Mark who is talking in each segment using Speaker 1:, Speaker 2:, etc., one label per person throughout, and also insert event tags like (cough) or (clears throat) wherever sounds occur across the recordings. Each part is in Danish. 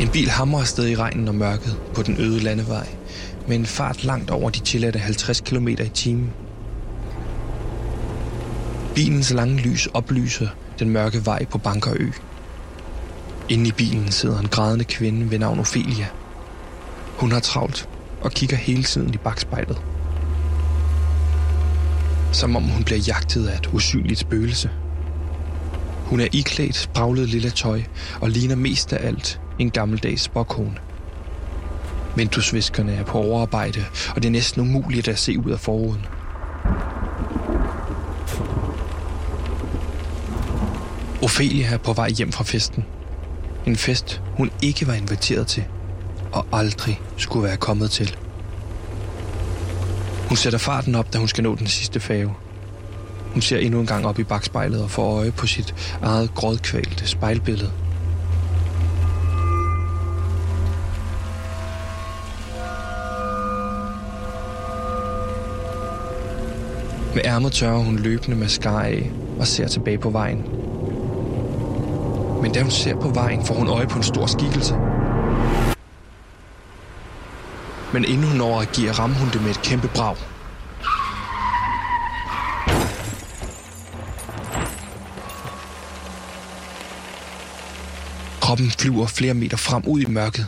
Speaker 1: En bil hamrer afsted i regnen og mørket på den øde landevej, med en fart langt over de tilladte 50 km i timen. Bilens lange lys oplyser den mørke vej på Bankerø. Inde i bilen sidder en grædende kvinde ved navn Ophelia. Hun har travlt og kigger hele tiden i bagspejlet. Som om hun bliver jagtet af et usynligt spøgelse. Hun er iklædt spraglet lille tøj og ligner mest af alt en gammeldags spokkone. Vinduesviskerne er på overarbejde, og det er næsten umuligt at se ud af forruden. Ophelia er på vej hjem fra festen. En fest, hun ikke var inviteret til, og aldrig skulle være kommet til. Hun sætter farten op, da hun skal nå den sidste fave. Hun ser endnu en gang op i bagspejlet og får øje på sit eget grådkvalte spejlbillede. Med ærmet tørrer hun løbende mascara af og ser tilbage på vejen. Men da hun ser på vejen, får hun øje på en stor skikkelse. Men inden hun når at rammer hun det med et kæmpe brag. Kroppen flyver flere meter frem ud i mørket.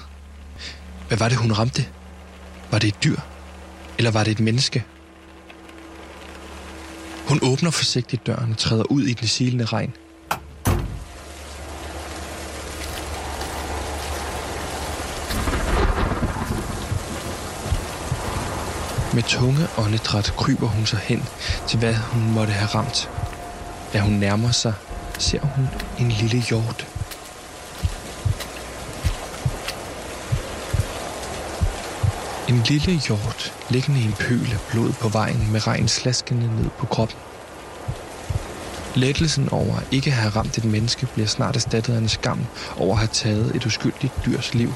Speaker 1: Hvad var det, hun ramte? Var det et dyr? Eller var det et menneske? Hun åbner forsigtigt døren og træder ud i den silende regn. Med tunge åndedræt kryber hun sig hen til, hvad hun måtte have ramt. Da hun nærmer sig, ser hun en lille hjort. En lille hjort liggende i en pøl af blod på vejen med regn slaskende ned på kroppen. Lettelsen over at ikke have ramt et menneske bliver snart erstattet af en skam over at have taget et uskyldigt dyrs liv.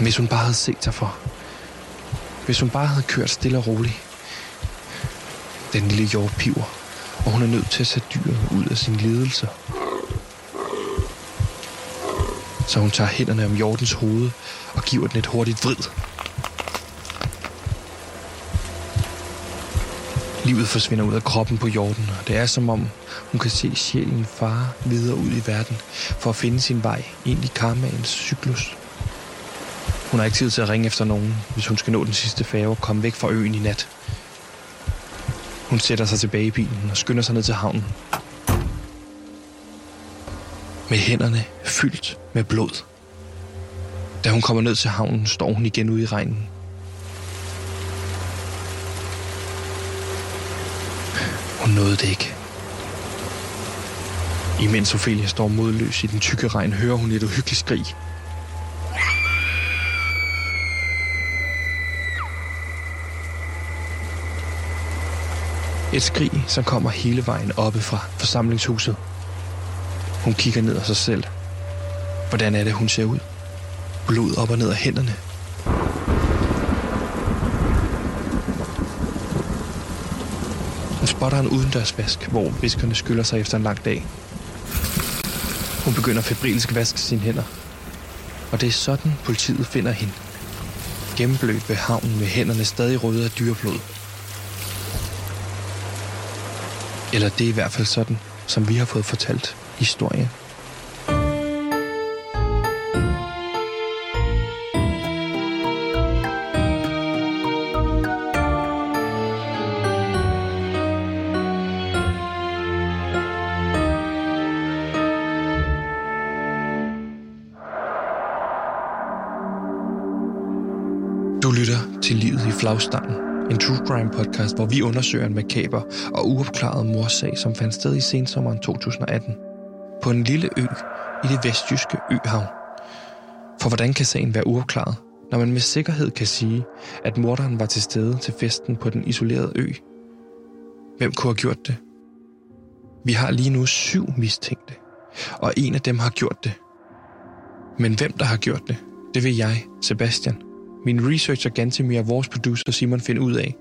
Speaker 1: Hvis hun bare havde set sig for. Hvis hun bare havde kørt stille og roligt. Den lille hjort piver, og hun er nødt til at sætte dyret ud af sin lidelse. Så hun tager hænderne om Jordens hoved og giver den et hurtigt vrid. Livet forsvinder ud af kroppen på jorden, og det er som om hun kan se sjælen fare videre ud i verden for at finde sin vej ind i karmaens cyklus. Hun har ikke tid til at ringe efter nogen, hvis hun skal nå den sidste færge og komme væk fra øen i nat. Hun sætter sig tilbage i bilen og skynder sig ned til havnen. Med hænderne fyldt med blod. Da hun kommer ned til havnen, står hun igen ude i regnen. Hun nåede det ikke. Imens Ophelia står modløs i den tykke regn, hører hun et uhyggeligt skrig. Et skrig, som kommer hele vejen oppe fra forsamlingshuset. Hun kigger ned af sig selv. Hvordan er det, hun ser ud? Blod op og ned af hænderne. Hun spotter en udendørsvask, hvor viskerne skyller sig efter en lang dag. Hun begynder febrilsk at vaske sine hænder. Og det er sådan, politiet finder hende. Gennemblødt ved havnen med hænderne stadig røde af dyreblod. Eller det er i hvert fald sådan, som vi har fået fortalt historien. Du lytter til Livet i flagstangen, en true crime podcast, hvor vi undersøger en makaber og uopklaret morsag, som fandt sted i sensommeren 2018. På en lille ø i det vestjyske øhav. For hvordan kan sagen være uopklaret, når man med sikkerhed kan sige, at morderen var til stede til festen på den isolerede ø? Hvem kunne have gjort det? Vi har lige nu syv mistænkte, og en af dem har gjort det. Men hvem der har gjort det, det vil jeg, Sebastian, min researcher Gantemir og vores producer Simon finde ud af.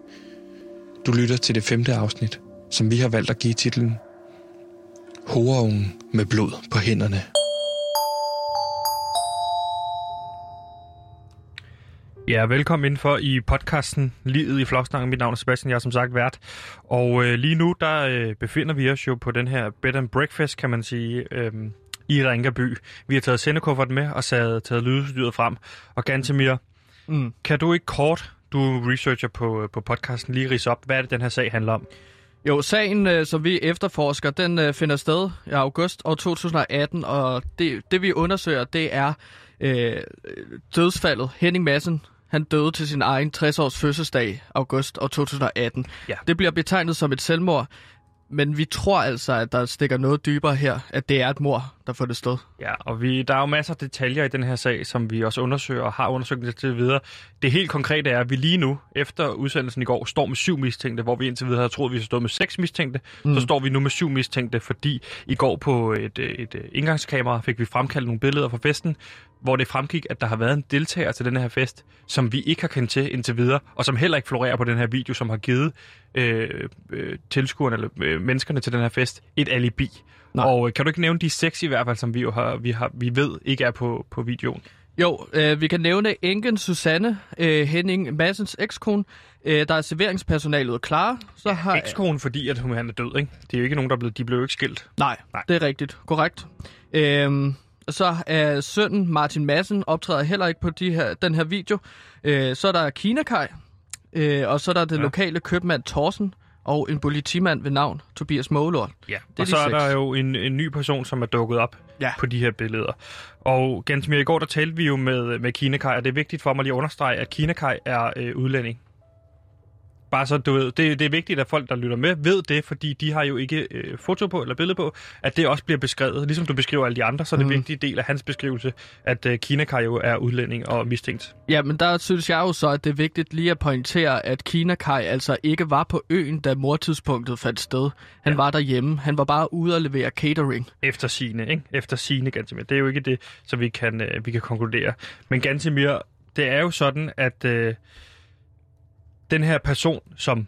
Speaker 1: Du lytter til det femte afsnit, som vi har valgt at give titlen horeungen med blod på hænderne.
Speaker 2: Ja, velkommen indenfor i podcasten Livet i Flokstangen. Mit navn er Sebastian, jeg er som sagt vært. Og øh, lige nu, der øh, befinder vi os jo på den her bed and breakfast, kan man sige, øh, i Rinkerby. Vi har taget sendekufferten med og sad, taget lydstyret frem. Og Gantemir, mm. mm. kan du ikke kort, du researcher på, øh, på podcasten, lige rise op, hvad er det, den her sag handler om?
Speaker 3: Jo, sagen, øh, som vi efterforsker, den øh, finder sted i august år 2018, og det, det vi undersøger, det er øh, dødsfaldet. Henning Madsen, han døde til sin egen 60-års fødselsdag, august år 2018. Ja. Det bliver betegnet som et selvmord, men vi tror altså, at der stikker noget dybere her, at det er et mor, der får det sted.
Speaker 2: Ja, og vi, der er jo masser af detaljer i den her sag, som vi også undersøger og har undersøgt det til videre. Det helt konkrete er, at vi lige nu, efter udsendelsen i går, står med syv mistænkte, hvor vi indtil videre har troet, at vi stod med seks mistænkte. Mm. Så står vi nu med syv mistænkte, fordi i går på et, et, et indgangskamera fik vi fremkaldt nogle billeder fra festen, hvor det fremgik, at der har været en deltager til den her fest, som vi ikke har kendt til indtil videre, og som heller ikke florerer på den her video, som har givet øh, øh, tilskuerne eller øh, menneskerne til den her fest et alibi. Nej. Og øh, kan du ikke nævne de seks i hvert fald, som vi jo har, vi, har, vi ved ikke er på, på videoen?
Speaker 3: Jo, øh, vi kan nævne enken Susanne, øh, Henning Massens ekskone. Øh, der er serveringspersonalet klar.
Speaker 2: Så ja, har ekskone, fordi at hun han er død, ikke? Det er jo ikke nogen, der er blevet, de blev jo ikke skilt.
Speaker 3: Nej, Nej, det er rigtigt. Korrekt. Øh, så er sønnen Martin Madsen optræder heller ikke på de her, den her video. Øh, så er der Kina Kai, øh, og så er der det ja. lokale købmand Thorsen, og en politimand ved navn Tobias Målort.
Speaker 2: Ja, det er og så er der jo en, en ny person, som er dukket op ja. på de her billeder. Og ganske mere i går, der talte vi jo med, med Kina Kai, og det er vigtigt for mig lige at understrege, at Kina Kai er øh, udlænding. Bare så du ved, det, det er vigtigt, at folk, der lytter med, ved det, fordi de har jo ikke øh, foto på eller billede på, at det også bliver beskrevet. Ligesom du beskriver alle de andre, så er det mm. en vigtig del af hans beskrivelse, at øh, Kina jo er udlænding og mistænkt.
Speaker 3: Ja, men der synes jeg jo så, at det er vigtigt lige at pointere, at Kina Kai altså ikke var på øen, da mortidspunktet fandt sted. Han ja. var derhjemme. Han var bare ude at levere catering.
Speaker 2: Efter sine, ikke? Efter sine, Gantemir. Det er jo ikke det, så vi kan, øh, vi kan konkludere. Men Gantemir, det er jo sådan, at... Øh, den her person, som,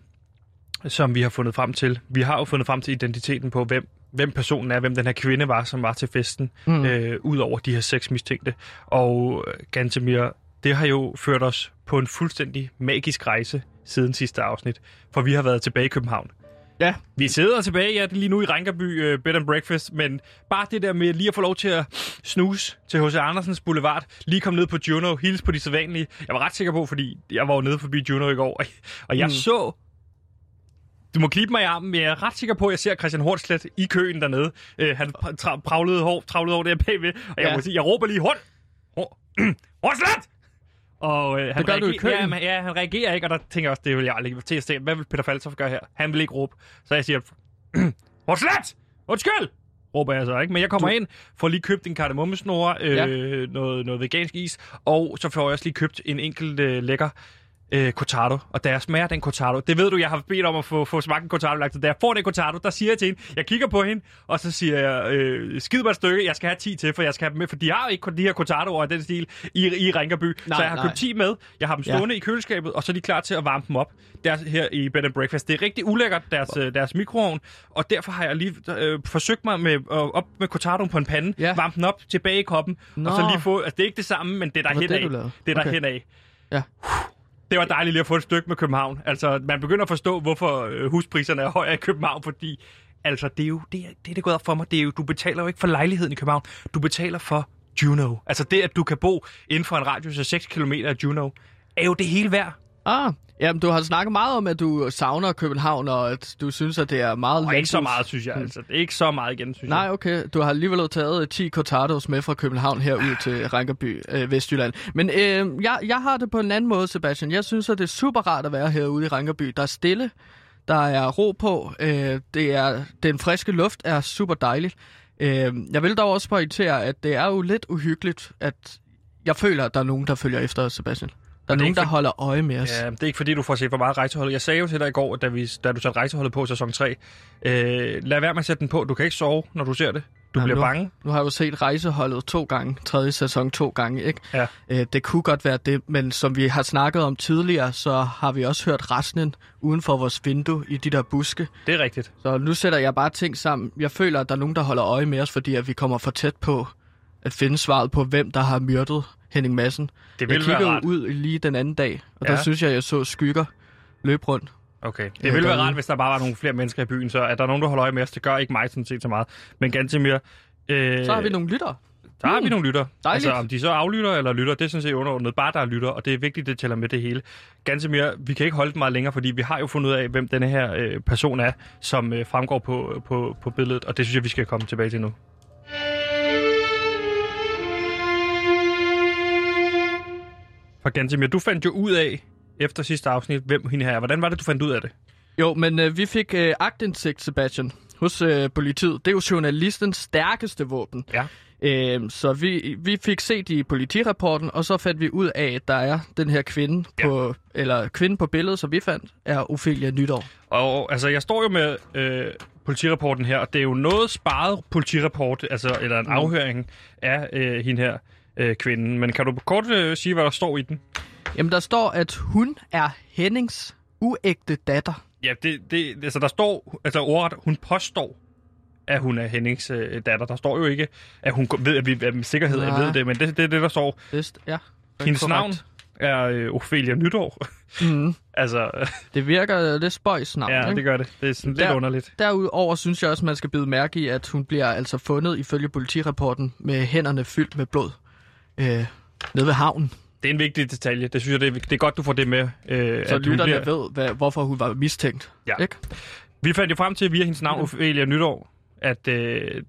Speaker 2: som vi har fundet frem til, vi har jo fundet frem til identiteten på, hvem, hvem personen er, hvem den her kvinde var, som var til festen, mm. øh, ud over de her seks mistænkte. Og øh, Gantemir, det har jo ført os på en fuldstændig magisk rejse siden sidste afsnit, for vi har været tilbage i København. Ja. Vi sidder tilbage ja, lige nu i Rankerby uh, Bed and Breakfast, men bare det der med lige at få lov til at snuse til H.C. Andersens Boulevard, lige komme ned på Juno, hils på de sædvanlige. Jeg var ret sikker på, fordi jeg var jo nede forbi Juno i går, (laughs) og jeg mm. så du må klippe mig i armen, men jeg er ret sikker på, at jeg ser Christian Hortslet i køen dernede. Uh, han tra- travlede hår, travlede hår der bagved, og jeg ja. må sige, jeg råber lige, Hort! (clears throat) Hortslet! Og øh, han,
Speaker 3: det
Speaker 2: reagerer, ja, men, ja, han reagerer ikke, og der tænker jeg også, det vil jeg aldrig til at se. Hvad vil Peter Faltoff gøre her? Han vil ikke råbe. Så jeg siger, (clears throat) hvor slet! Undskyld! råber jeg så, ikke? Men jeg kommer du... ind, får lige købt en kardemommesnore, øh, ja. noget, noget vegansk is, og så får jeg også lige købt en enkelt øh, lækker øh, cortado, og da jeg smager den cortado, det ved du, jeg har bedt om at få, få smagt en cortado lagt, da jeg får den cortado, der siger jeg til hende, jeg kigger på hende, og så siger jeg, øh, skid mig et stykke, jeg skal have 10 til, for jeg skal have dem med, for de har jo ikke de her cortadoer af den stil i, i Rinkerby, nej, så jeg har nej. købt 10 med, jeg har dem stående ja. i køleskabet, og så er de klar til at varme dem op, deres, her i Bed and Breakfast. Det er rigtig ulækkert, deres, øh, deres mikroovn, og derfor har jeg lige øh, forsøgt mig med, øh, op med cortadoen på en pande, ja. varme den op tilbage i koppen, Nå. og så lige få, altså det er ikke det samme, men det er der hen af. Det er der okay. hen af. Ja det var dejligt lige at få et stykke med København. Altså, man begynder at forstå, hvorfor øh, huspriserne er højere i København, fordi altså, det er jo det, det, det går op for mig. Det er jo, du betaler jo ikke for lejligheden i København. Du betaler for Juno. Altså det, at du kan bo inden for en radius af 6 km af Juno, er jo det hele værd.
Speaker 3: Ah, jamen du har snakket meget om, at du savner København, og at du synes, at det er meget...
Speaker 2: Og ikke så meget, synes jeg. Altså. Det er ikke så meget igen, synes
Speaker 3: Nej,
Speaker 2: jeg.
Speaker 3: Nej, okay. Du har alligevel taget 10 cortados med fra København herud til Rankerby, øh, Vestjylland. Men øh, jeg, jeg har det på en anden måde, Sebastian. Jeg synes, at det er super rart at være herude i Rankerby. Der er stille, der er ro på, øh, det er, den friske luft er super dejligt. Øh, jeg vil dog også pointere, at det er jo lidt uhyggeligt, at jeg føler, at der er nogen, der følger efter Sebastian. Der er nogen, der holder øje med os.
Speaker 2: Ja, det er ikke fordi, du får set for meget rejseholdet. Jeg sagde jo til dig i går, da, vi, da du satte rejseholdet på sæson 3, øh, lad være med at sætte den på. Du kan ikke sove, når du ser det. Du ja, bliver
Speaker 3: nu,
Speaker 2: bange.
Speaker 3: Nu har jo set rejseholdet to gange, tredje sæson to gange, ikke? Ja. Øh, det kunne godt være det, men som vi har snakket om tidligere, så har vi også hørt resten uden for vores vindue i de der buske.
Speaker 2: Det er rigtigt.
Speaker 3: Så nu sætter jeg bare ting sammen. Jeg føler, at der er nogen, der holder øje med os, fordi at vi kommer for tæt på at finde svaret på, hvem der har myrdet Henning Madsen.
Speaker 2: Det
Speaker 3: Jeg
Speaker 2: vil være
Speaker 3: kiggede
Speaker 2: rart.
Speaker 3: ud lige den anden dag, og
Speaker 2: Ja.
Speaker 3: der synes jeg, jeg så skygger løbe rundt.
Speaker 2: Okay. Det
Speaker 3: Ja,
Speaker 2: ville være rart, hvis der bare var nogle flere mennesker i byen, så at der er nogen, der holder øje med os. Det gør ikke mig sådan set så meget. Men Gantemir... Øh,
Speaker 3: Så har vi nogle lyttere.
Speaker 2: Der har vi
Speaker 3: Mm.
Speaker 2: nogle lytter.
Speaker 3: Dejligt.
Speaker 2: Altså, om de så aflytter eller lytter, det er sådan set underordnet. Bare der er lytter, og det er vigtigt, det tæller med det hele. Ganske mere, vi kan ikke holde det meget længere, fordi vi har jo fundet ud af, hvem denne her øh, person er, som øh, fremgår på, på, på billedet, og det synes jeg, vi skal komme tilbage til nu. For Gantemir, du fandt jo ud af, efter sidste afsnit, hvem hende her er. Hvordan var det, du fandt ud af det?
Speaker 3: Jo, men øh, vi fik øh, agtindsigt, Sebastian, hos øh, politiet. Det er jo journalistens stærkeste våben.
Speaker 2: Ja.
Speaker 3: Øh, så vi, vi fik set i politirapporten, og så fandt vi ud af, at der er den her kvinde,
Speaker 2: Ja.
Speaker 3: på, eller kvinde på billedet, som vi fandt, er Ophelia Nytår.
Speaker 2: Og altså, jeg står jo med øh, politirapporten her, og det er jo noget sparet politirapport, altså, eller en
Speaker 3: Mm.
Speaker 2: afhøring af øh, hende her øh, kvinden. Men kan du kort øh, sige, hvad der står i den?
Speaker 3: Jamen, der står, at hun er Hennings uægte datter.
Speaker 2: Ja, det, det, altså der står, altså ordret, hun påstår, at hun er Hennings øh, datter. Der står jo ikke, at hun ved, at vi er med sikkerhed at
Speaker 3: Nej.
Speaker 2: ved det, men det, det er det, der står.
Speaker 3: Vist, ja.
Speaker 2: Hendes
Speaker 3: korrekt.
Speaker 2: navn er øh, Ophelia Nytår.
Speaker 3: Mm, (laughs)
Speaker 2: altså, (laughs)
Speaker 3: det virker lidt spøjs navn,
Speaker 2: ja,
Speaker 3: ikke?
Speaker 2: det gør det. Det er sådan lidt
Speaker 3: Der-
Speaker 2: underligt.
Speaker 3: Derudover synes jeg også, man skal bide mærke i, at hun bliver altså fundet ifølge politirapporten med hænderne fyldt med blod øh, nede ved havnen.
Speaker 2: Det er en vigtig detalje. Det synes jeg, det er, det er godt, du får det med. Øh,
Speaker 3: Så
Speaker 2: at
Speaker 3: lytterne
Speaker 2: bliver-
Speaker 3: ved, hvad, hvorfor hun var mistænkt.
Speaker 2: Ja.
Speaker 3: Ikke?
Speaker 2: Vi fandt jo frem til via hendes navn. Ophelia Nytår, at øh,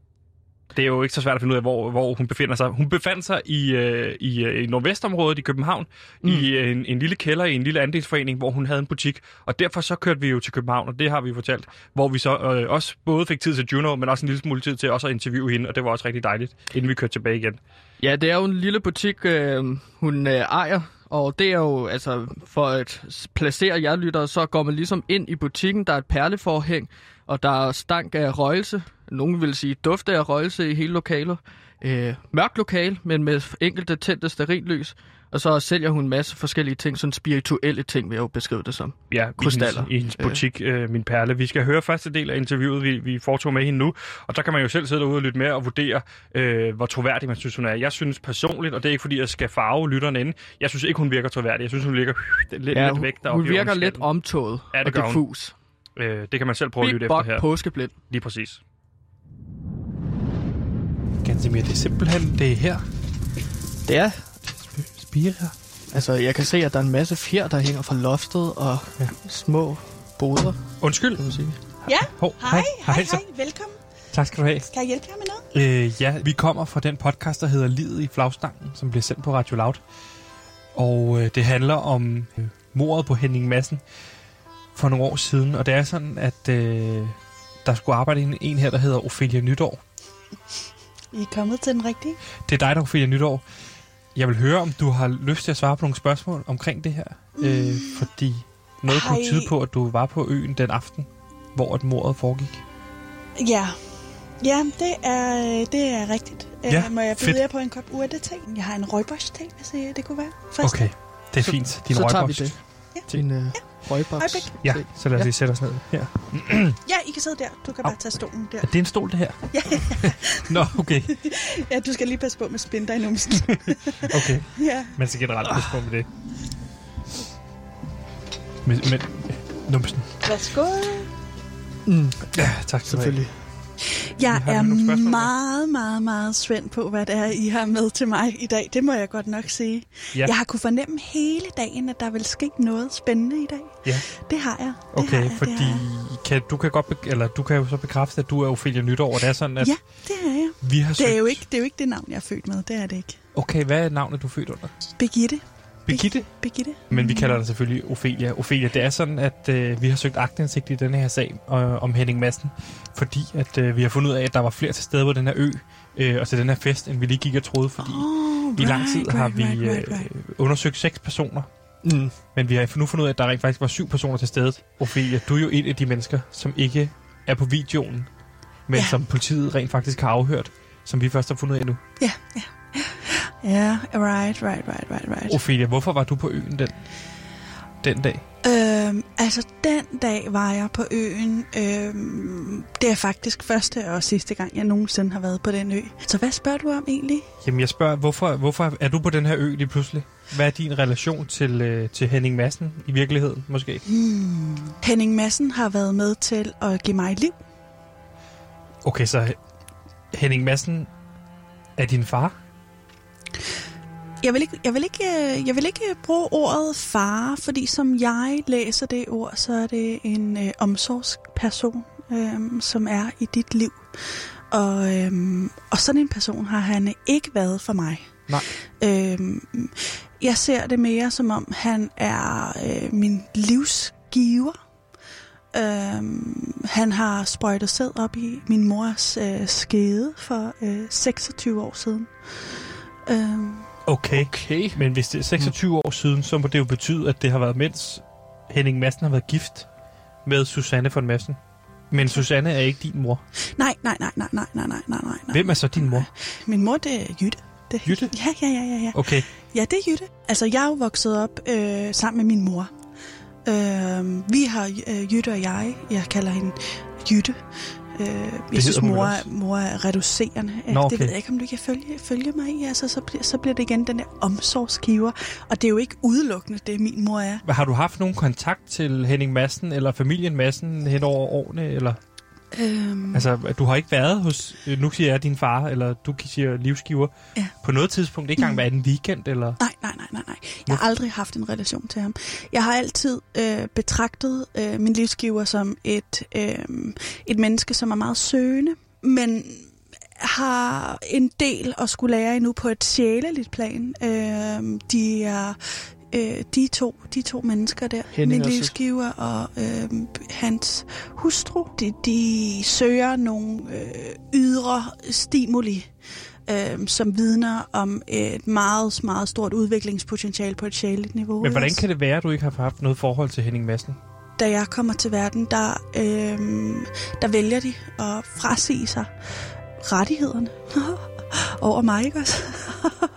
Speaker 2: det er jo ikke så svært at finde ud af, hvor, hvor hun befinder sig. Hun befandt sig i, øh, i, øh, i nordvestområdet i København, mm. i øh, en, en lille kælder i en lille andelsforening, hvor hun havde en butik. Og derfor så kørte vi jo til København, og det har vi fortalt, hvor vi så øh, også både fik tid til Juno, men også en lille smule tid til også at interviewe hende, og det var også rigtig dejligt, inden vi kørte tilbage igen.
Speaker 3: Ja, det er jo en lille butik, øh, hun øh, ejer, og det er jo, altså, for at placere jer lyttere, så går man ligesom ind i butikken, der er et perleforhæng, og der er stank af røgelse. Nogen vil sige duft af røgelse i hele lokalet. Øh, mørkt lokal, men med enkelte tændte sterillys. Og så sælger hun en masse forskellige ting, sådan spirituelle ting, vil jeg jo beskrive det som.
Speaker 2: Ja, i
Speaker 3: Krystaller.
Speaker 2: hendes, i hendes butik, øh, Min Perle. Vi skal høre første del af interviewet, vi, vi foretog med hende nu, og der kan man jo selv sidde derude og lytte med og vurdere, øh, hvor troværdig man synes, hun er. Jeg synes personligt, og det er ikke fordi, jeg skal farve lytterne inde, jeg synes ikke, hun virker troværdig. Jeg synes, hun virker lidt,
Speaker 3: Ja,
Speaker 2: lidt
Speaker 3: hun,
Speaker 2: væk
Speaker 3: hun
Speaker 2: deroppe i
Speaker 3: virker lidt omtået
Speaker 2: Ja, det
Speaker 3: og
Speaker 2: hun.
Speaker 3: diffus.
Speaker 2: Øh, det kan man selv prøve at lytte
Speaker 3: Big
Speaker 2: efter her.
Speaker 3: påskeblind.
Speaker 2: Lige præcis.
Speaker 1: Gansimir, det er simpelthen det er her.
Speaker 3: Det er
Speaker 1: Spira.
Speaker 3: Altså, jeg kan se, at der er en masse fjer, der hænger fra loftet, og ja. små boder,
Speaker 2: Undskyld.
Speaker 3: kan man sige.
Speaker 4: Ja,
Speaker 1: Hov,
Speaker 4: hej, hej,
Speaker 1: hej,
Speaker 4: hej, velkommen.
Speaker 1: Tak skal du have.
Speaker 4: Kan jeg hjælpe jer med noget?
Speaker 1: Øh, ja, vi kommer fra den podcast, der hedder Livet i flagstangen, som bliver sendt på Radio Loud. Og øh, det handler om øh, mordet på Henning Madsen for nogle år siden. Og det er sådan, at øh, der skulle arbejde en, en her, der hedder Ophelia Nytår.
Speaker 4: I er kommet til den rigtige.
Speaker 1: Det er dig, der er Ophelia Nytår. Jeg vil høre, om du har lyst til at svare på nogle spørgsmål omkring det her. Øh, fordi noget kunne
Speaker 4: Hej.
Speaker 1: tyde på, at du var på øen den aften, hvor et mordet foregik.
Speaker 4: Ja, ja det, er, det er rigtigt.
Speaker 1: Ja,
Speaker 4: Øh, Må jeg byde
Speaker 1: fedt.
Speaker 4: jer på en kop urte-te? Jeg har en røgbørs-te, hvis I- det kunne være. Frisk.
Speaker 1: Okay, det er
Speaker 3: Så-
Speaker 1: fint. Din
Speaker 3: så tager vi det.
Speaker 4: Ja.
Speaker 3: Din øh, røgboks.
Speaker 4: Øjeblik.
Speaker 1: Ja, så lad os
Speaker 3: Ja.
Speaker 1: lige sætte os ned her.
Speaker 4: Ja, I kan sidde der. Du kan
Speaker 1: Au.
Speaker 4: bare tage stolen der.
Speaker 1: Er det en stol, det her?
Speaker 4: Ja, (laughs)
Speaker 1: Nå, okay.
Speaker 4: ja, du skal lige passe på med splinter i numsen. (laughs)
Speaker 1: okay.
Speaker 4: ja.
Speaker 1: Man skal generelt passe på med det. Men, men numsen.
Speaker 4: Værsgo.
Speaker 3: Mm,
Speaker 1: Ja, tak
Speaker 3: selvfølgelig.
Speaker 4: Jeg
Speaker 1: har
Speaker 4: er meget, meget, meget spændt på, hvad det er, I har med til mig i dag. Det må jeg godt nok sige.
Speaker 1: Ja.
Speaker 4: Jeg har kunne fornemme hele dagen, at der vil ske noget spændende i dag.
Speaker 1: Ja.
Speaker 4: Det har jeg. Det har
Speaker 1: Okay,
Speaker 4: jeg,
Speaker 1: fordi
Speaker 4: har jeg.
Speaker 1: kan, du kan godt be- eller du kan jo så bekræfte, at du er Ophelia Nytår, og det er sådan, at
Speaker 4: Ja, det er jeg.
Speaker 1: vi har
Speaker 4: Det er, jo
Speaker 1: søgt-
Speaker 4: ikke, det er jo ikke det navn, jeg er født med. Det er det ikke.
Speaker 1: Okay, hvad er navnet, du er født under?
Speaker 4: Birgitte.
Speaker 1: Birgitte?
Speaker 4: Birgitte.
Speaker 1: Men vi kalder dig selvfølgelig Ophelia. Ophelia, det er sådan, at øh, vi har søgt agtindsigt i denne her sag øh, om Henning Madsen, fordi at øh, vi har fundet ud af, at der var flere til stede på den her ø, øh, og til den her fest, end vi lige gik og troede, fordi
Speaker 4: Oh,
Speaker 1: i lang tid har vi
Speaker 4: right, right,
Speaker 1: øh,
Speaker 4: right.
Speaker 1: undersøgt seks personer,
Speaker 3: Mm.
Speaker 1: men vi har nu fundet ud af, at der rent faktisk var syv personer til stede. Ophelia, du er jo en af de mennesker, som ikke er på videoen, men
Speaker 4: Ja.
Speaker 1: som politiet rent faktisk har afhørt, som vi først har fundet ud af nu.
Speaker 4: Ja, ja. Ja, right, right, right, right, right.
Speaker 1: Ophelia, hvorfor var du på øen den, den dag?
Speaker 4: Øhm, altså, den dag var jeg på øen. Øhm, det er faktisk første og sidste gang, jeg nogensinde har været på den ø. Så hvad spørger du om egentlig?
Speaker 5: Jamen jeg spørger, hvorfor, hvorfor er du på den her ø lige pludselig? Hvad er din relation til, øh, til Henning Madsen i virkeligheden, måske?
Speaker 4: Hmm. Henning Madsen har været med til at give mig liv.
Speaker 5: Okay, så Henning Madsen er din far?
Speaker 4: Jeg vil, ikke, jeg, vil ikke, jeg vil ikke bruge ordet far, fordi som jeg læser det ord, så er det en øh, omsorgsperson, øh, som er i dit liv. Og, øh, og sådan en person har han ikke været for mig.
Speaker 5: Nej.
Speaker 4: Øh, jeg ser det mere som om, han er øh, min livsgiver. Øh, han har sprøjtet sæd op i min mors øh, skede for øh, 26 år siden. Øh,
Speaker 5: Okay.
Speaker 3: okay.
Speaker 5: Men hvis det er 26 mm. år siden, så må det jo betyde, at det har været mens Henning Madsen har været gift med Susanne von Madsen. Men Susanne er ikke din mor.
Speaker 4: Nej, nej, nej, nej, nej, nej, nej, nej. nej.
Speaker 5: Hvem er så din mor?
Speaker 4: Min mor, det er Jytte. Det.
Speaker 5: Jytte?
Speaker 4: Ja, ja, ja, ja, ja.
Speaker 5: Okay.
Speaker 4: Ja, det er Jytte. Altså, jeg er jo vokset op øh, sammen med min mor. Øh, vi har øh, Jytte og jeg, jeg kalder hende Jytte, Øh, jeg synes, mor, mor er reducerende.
Speaker 5: Nå, okay.
Speaker 4: Det ved jeg ikke, om du kan følge, følge mig i. Altså, så, bliver, så bliver det igen den der omsorgsgiver. Og det er jo ikke udelukkende, det min mor er.
Speaker 5: Har du haft nogen kontakt til Henning Madsen eller familien Madsen hen over årene? Eller?
Speaker 4: Øhm,
Speaker 5: Altså, du har ikke været hos, øh, nu siger jeg din far, eller du siger livsgiver,
Speaker 4: Ja.
Speaker 5: på noget tidspunkt, ikke engang været en weekend, eller?
Speaker 4: Nej, nej, nej, nej, nej. Jeg har aldrig haft en relation til ham. Jeg har altid øh, betragtet øh, min livsgiver som et, øh, et menneske, som er meget søgende, men har en del at skulle lære endnu på et sjæleligt plan. Øh, de er øh, de to, de to mennesker der,
Speaker 3: Henning
Speaker 4: min livsgiver og øh, hans hustru, de, de søger nogle øh, ydre stimuli, øh, som vidner om et meget, meget stort udviklingspotentiale på et sjæleligt niveau.
Speaker 5: Men hvordan kan det være, at du ikke har haft noget forhold til Henning Madsen?
Speaker 4: da jeg kommer til verden, der, øh, der vælger de at frasige sig rettighederne (laughs) over mig, ikke også?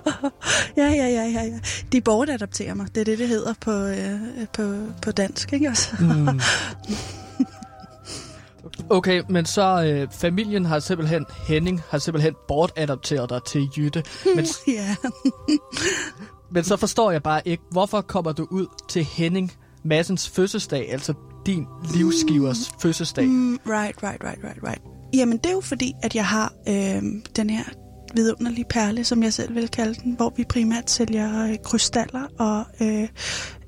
Speaker 4: (laughs) ja, ja, ja, ja, ja. De bortadopterer mig. Det er det, det hedder på, øh, på, på dansk, ikke også?
Speaker 5: Mm. (laughs)
Speaker 3: Okay, men så øh, familien har simpelthen, Henning har simpelthen bortadopteret dig til Jytte. Men, (laughs)
Speaker 4: ja.
Speaker 3: men så forstår jeg bare ikke, hvorfor kommer du ud til Henning Massens fødselsdag, altså din livsgivers fødselsdag?
Speaker 4: Mm, right, right, right, right, right. Jamen, det er jo fordi, at jeg har øh, den her vidunderlige perle, som jeg selv vil kalde den, hvor vi primært sælger øh, krystaller og øh,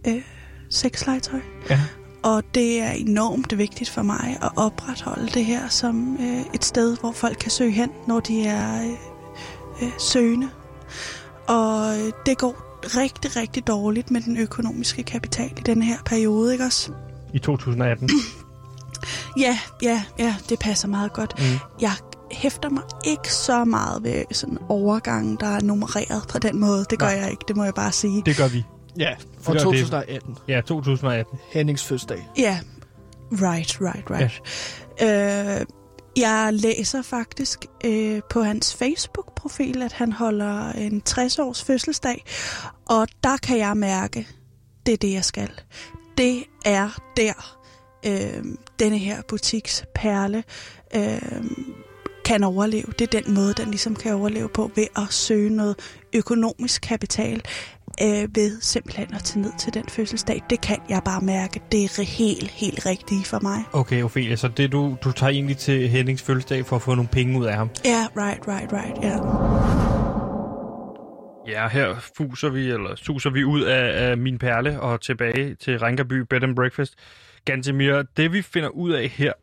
Speaker 4: øh, sexlegetøj.
Speaker 5: Ja.
Speaker 4: Og det er enormt vigtigt for mig at opretholde det her som øh, et sted, hvor folk kan søge hen, når de er øh, øh, søgende. Og øh, det går rigtig, rigtig dårligt med den økonomiske kapital i den her periode, ikke også?
Speaker 5: I 2018.
Speaker 4: Ja, ja, ja, det passer meget godt.
Speaker 5: Mm.
Speaker 4: Jeg hæfter mig ikke så meget ved sådan overgangen, der er nummereret på den måde. Det gør
Speaker 5: Nej.
Speaker 4: jeg ikke, det må jeg bare sige.
Speaker 5: Det gør vi.
Speaker 3: Ja,
Speaker 5: For
Speaker 3: og
Speaker 5: det-
Speaker 3: 2018.
Speaker 5: Ja, 2018.
Speaker 3: Hennings fødselsdag.
Speaker 4: Ja, right, right, right. Ja. Øh, jeg læser faktisk øh, på hans Facebook-profil, at han holder en 60-års fødselsdag, og der kan jeg mærke, det er det, jeg skal. Det er der, øh, denne her butiks perle øh, kan overleve. Det er den måde, den ligesom kan overleve på, ved at søge noget økonomisk kapital øh, ved simpelthen at tage ned til den fødselsdag. Det kan jeg bare mærke. Det er helt, helt rigtigt for mig.
Speaker 5: Okay, Ophelia, så det du, du tager egentlig til Hennings fødselsdag for at få nogle penge ud af ham.
Speaker 4: Ja, right, right, right, ja.
Speaker 2: Ja, her fuser vi, eller suser vi ud af, af min perle og tilbage til Rankerby Bed and Breakfast. Gantemir, det vi finder ud af her,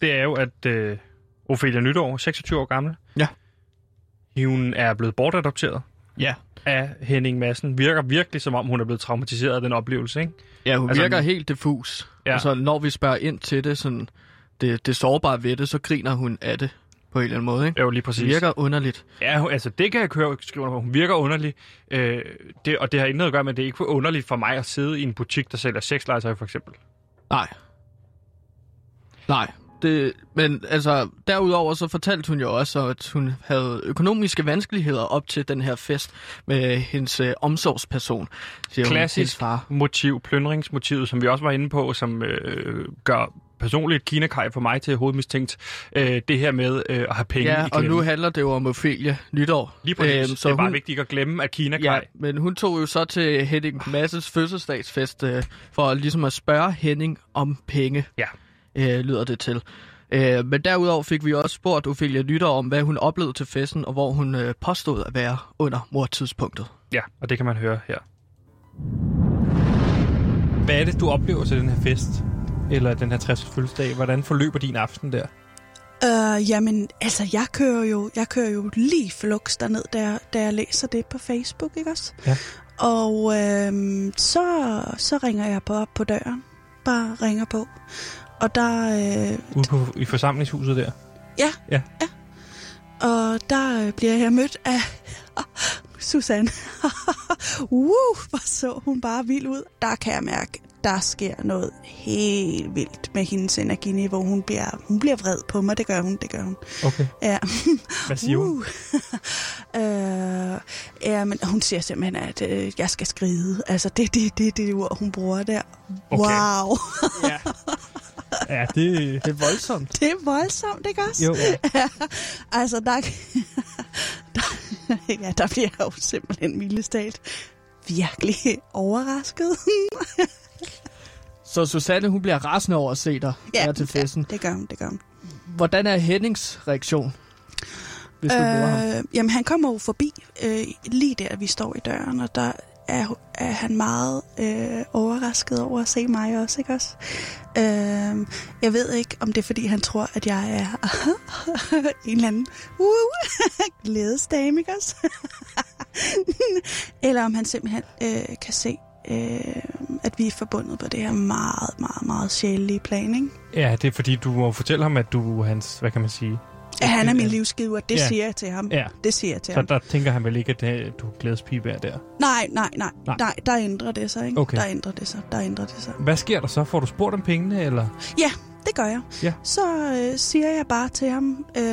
Speaker 2: det er jo, at øh, Ophelia Nytår, 26 år gammel,
Speaker 3: Ja.
Speaker 2: hun er blevet bortadopteret
Speaker 3: Ja.
Speaker 2: af Henning Madsen. Virker virkelig, som om hun er blevet traumatiseret af den oplevelse, ikke?
Speaker 3: Ja, hun
Speaker 2: Altså,
Speaker 3: virker helt diffus.
Speaker 2: Ja.
Speaker 3: Altså, når vi spørger ind til det, sådan, det, det sårbare ved det, så griner hun af det på en eller anden måde. Ikke?
Speaker 2: Det jo lige
Speaker 3: Det
Speaker 2: præcis.
Speaker 3: virker underligt.
Speaker 2: Ja, hun- altså det kan jeg køre, skrive under på. Hun virker underlig. Øh, det, og det har ikke noget at gøre med, at det er ikke underligt for mig at sidde i en butik, der sælger sexlegetøj, for eksempel.
Speaker 3: Nej. Nej, det, men altså, derudover så fortalte hun jo også, at hun havde økonomiske vanskeligheder op til den her fest med hendes øh, omsorgsperson. Siger hun, hendes
Speaker 2: Klassisk
Speaker 3: far.
Speaker 2: motiv, plyndringsmotivet, som vi også var inde på, som øh, gør personligt kina for mig til hovedmistænkt. Øh, det her med øh, at have penge
Speaker 3: Ja,
Speaker 2: i
Speaker 3: og
Speaker 2: klemmen.
Speaker 3: nu handler det jo om Ophelia nytår.
Speaker 2: Lige præcis.
Speaker 3: Øhm,
Speaker 2: det er bare vigtigt ikke at glemme, at kina
Speaker 3: Ja, men hun tog jo så til Henning Masses fødselsdagsfest øh, for ligesom at spørge Henning om penge,
Speaker 2: Ja.
Speaker 3: Øh, lyder det til. Øh, men derudover fik vi også spurgt Ophelia Lytter om, hvad hun oplevede til festen, og hvor hun øh, påstod at være under mordtidspunktet.
Speaker 2: ja, og det kan man høre her.
Speaker 5: Hvad er det, du oplever til den her fest? Eller den her 60 fødselsdag? Hvordan forløber din aften der?
Speaker 4: Øh, jamen, altså, jeg kører jo, jeg kører jo lige flux derned, da da jeg læser det på Facebook, ikke også?
Speaker 5: Ja.
Speaker 4: Og øhm, så, så ringer jeg på op på døren. Bare ringer på. Og der, øh,
Speaker 5: Ude på, i forsamlingshuset der?
Speaker 4: ja,
Speaker 5: Ja.
Speaker 4: ja. Og der øh, bliver jeg mødt af (laughs) Susanne. (laughs) uh, hvor så hun bare vild ud. Der kan jeg mærke, der sker noget helt vildt med hendes energiniveau. Hun bliver, hun bliver vred på mig, det gør hun, det gør hun.
Speaker 5: Okay.
Speaker 4: Ja. (laughs)
Speaker 5: Hvad siger hun?
Speaker 4: Uh. øh, ja, men hun siger simpelthen, at øh, jeg skal skride. Altså, det er det, det, det ord, hun bruger der.
Speaker 5: Okay.
Speaker 4: Wow.
Speaker 5: Ja. Ja, det...
Speaker 3: Det er voldsomt.
Speaker 4: Det er voldsomt, ikke også?
Speaker 5: Jo. (laughs)
Speaker 4: Altså, der, (laughs) der, ja, der bliver jeg jo simpelthen mildest talt virkelig overrasket. (laughs)
Speaker 3: Så Susanne, hun bliver rasende over at se dig her til festen.
Speaker 4: det gør hun, det gør hun.
Speaker 3: Hvordan er Hennings reaktion, hvis du møder ham?
Speaker 4: Øh, jamen, han kommer jo forbi øh, lige der, vi står i døren, og der er, er han meget øh, overrasket over at se mig også, ikke også? Øh, jeg ved ikke, om det er, fordi han tror, at jeg er (laughs) en eller anden uh, (laughs) glædesdame, ikke også? (laughs) eller om han simpelthen øh, kan se, øh, at vi er forbundet på det her meget, meget, meget sjælelige plan, ikke?
Speaker 5: Ja, det er fordi, du må fortælle ham, at du er hans, hvad kan man sige?
Speaker 4: At han er min livsgiver, det
Speaker 5: Ja.
Speaker 4: siger jeg til ham.
Speaker 5: Ja.
Speaker 4: Det siger jeg til
Speaker 5: Så
Speaker 4: ham.
Speaker 5: der tænker han vel ikke, at det, du er glædespibe er der.
Speaker 4: Nej, nej, nej,
Speaker 5: Nej.
Speaker 4: nej, der ændrer det sig, ikke?
Speaker 5: Okay.
Speaker 4: Der ændrer det sig, der ændrer det sig.
Speaker 5: Hvad sker der så? Får du spurgt om pengene, eller?
Speaker 4: Ja, det gør jeg.
Speaker 5: Ja.
Speaker 4: Så øh, siger jeg bare til ham, øh,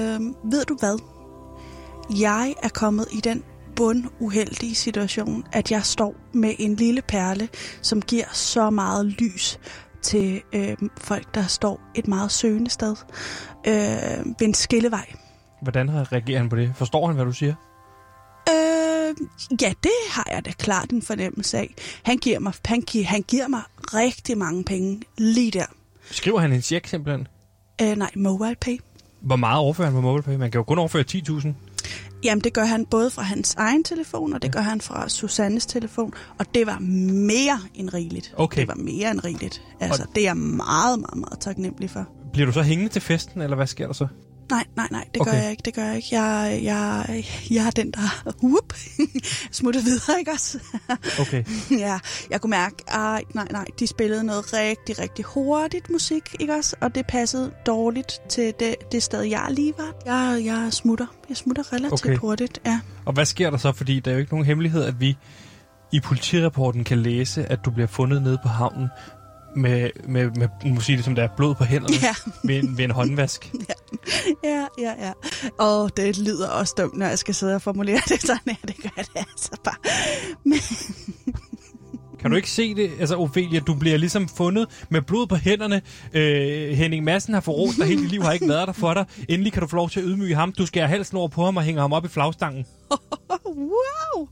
Speaker 4: ved du hvad? Jeg er kommet i den bunduheldige situation, at jeg står med en lille perle, som giver så meget lys til øh, folk, der står et meget søgende sted øh, ved en skillevej.
Speaker 5: Hvordan reagerer han på det? Forstår han, hvad du siger?
Speaker 4: Øh, ja, det har jeg da klart en fornemmelse af. Han giver mig, han, gi- han giver mig rigtig mange penge lige der.
Speaker 5: Skriver han en check simpelthen?
Speaker 4: Øh, nej, mobile pay.
Speaker 5: Hvor meget overfører han på MobilePay? Man kan jo kun overføre 10.000.
Speaker 4: Jamen, det gør han både fra hans egen telefon, og det gør han fra Susannes telefon. Og det var mere end rigeligt.
Speaker 5: Okay.
Speaker 4: Det var mere end rigeligt. Altså, det er jeg meget, meget, meget taknemmelig for.
Speaker 5: Bliver du så hængende til festen, eller hvad sker der så?
Speaker 4: Nej, nej, nej, det
Speaker 5: Okay.
Speaker 4: gør jeg ikke, det gør jeg ikke. Jeg, jeg, jeg er den, der (laughs) whoop, smutter videre, ikke også?
Speaker 5: Okay. (laughs)
Speaker 4: ja, jeg kunne mærke, ej, nej, nej, de spillede noget rigtig, rigtig hurtigt musik, ikke også? Og det passede dårligt til det, det sted, jeg lige var. Jeg, jeg smutter, jeg smutter relativt
Speaker 5: Okay.
Speaker 4: hurtigt, ja.
Speaker 5: Og hvad sker der så? Fordi der er jo ikke nogen hemmelighed, at vi i politirapporten kan læse, at du bliver fundet nede på havnen med, med, med det som der er blod på hænderne
Speaker 4: Ja,
Speaker 5: ved, en, ved en håndvask. (laughs)
Speaker 4: ja, ja, ja. Og det lyder også dumt, når jeg skal sidde og formulere det (laughs) sådan her. Det gør det altså bare. Men, (laughs)
Speaker 5: Kan du ikke se det? Altså, Ophelia, du bliver ligesom fundet med blod på hænderne. Øh, Henning Madsen har forrådt dig hele dit liv, har ikke været der for dig. Endelig kan du få lov til at ydmyge ham. Du skærer halsen over på ham og hænger ham op i flagstangen.
Speaker 4: wow,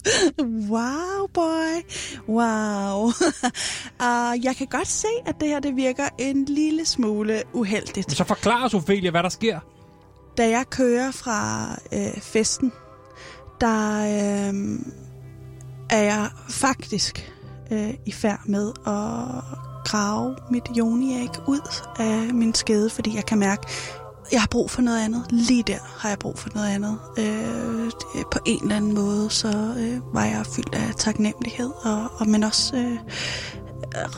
Speaker 4: wow, boy, wow. uh, (laughs) jeg kan godt se, at det her det virker en lille smule uheldigt.
Speaker 5: Så forklar os, Ophelia, hvad der sker.
Speaker 4: Da jeg kører fra øh, festen, der øh, er jeg faktisk øh, i færd med at grave mit joniæg ud af min skede, fordi jeg kan mærke, jeg har brug for noget andet. Lige der har jeg brug for noget andet. Øh, på en eller anden måde, så øh, var jeg fyldt af taknemmelighed, og, og men også øh,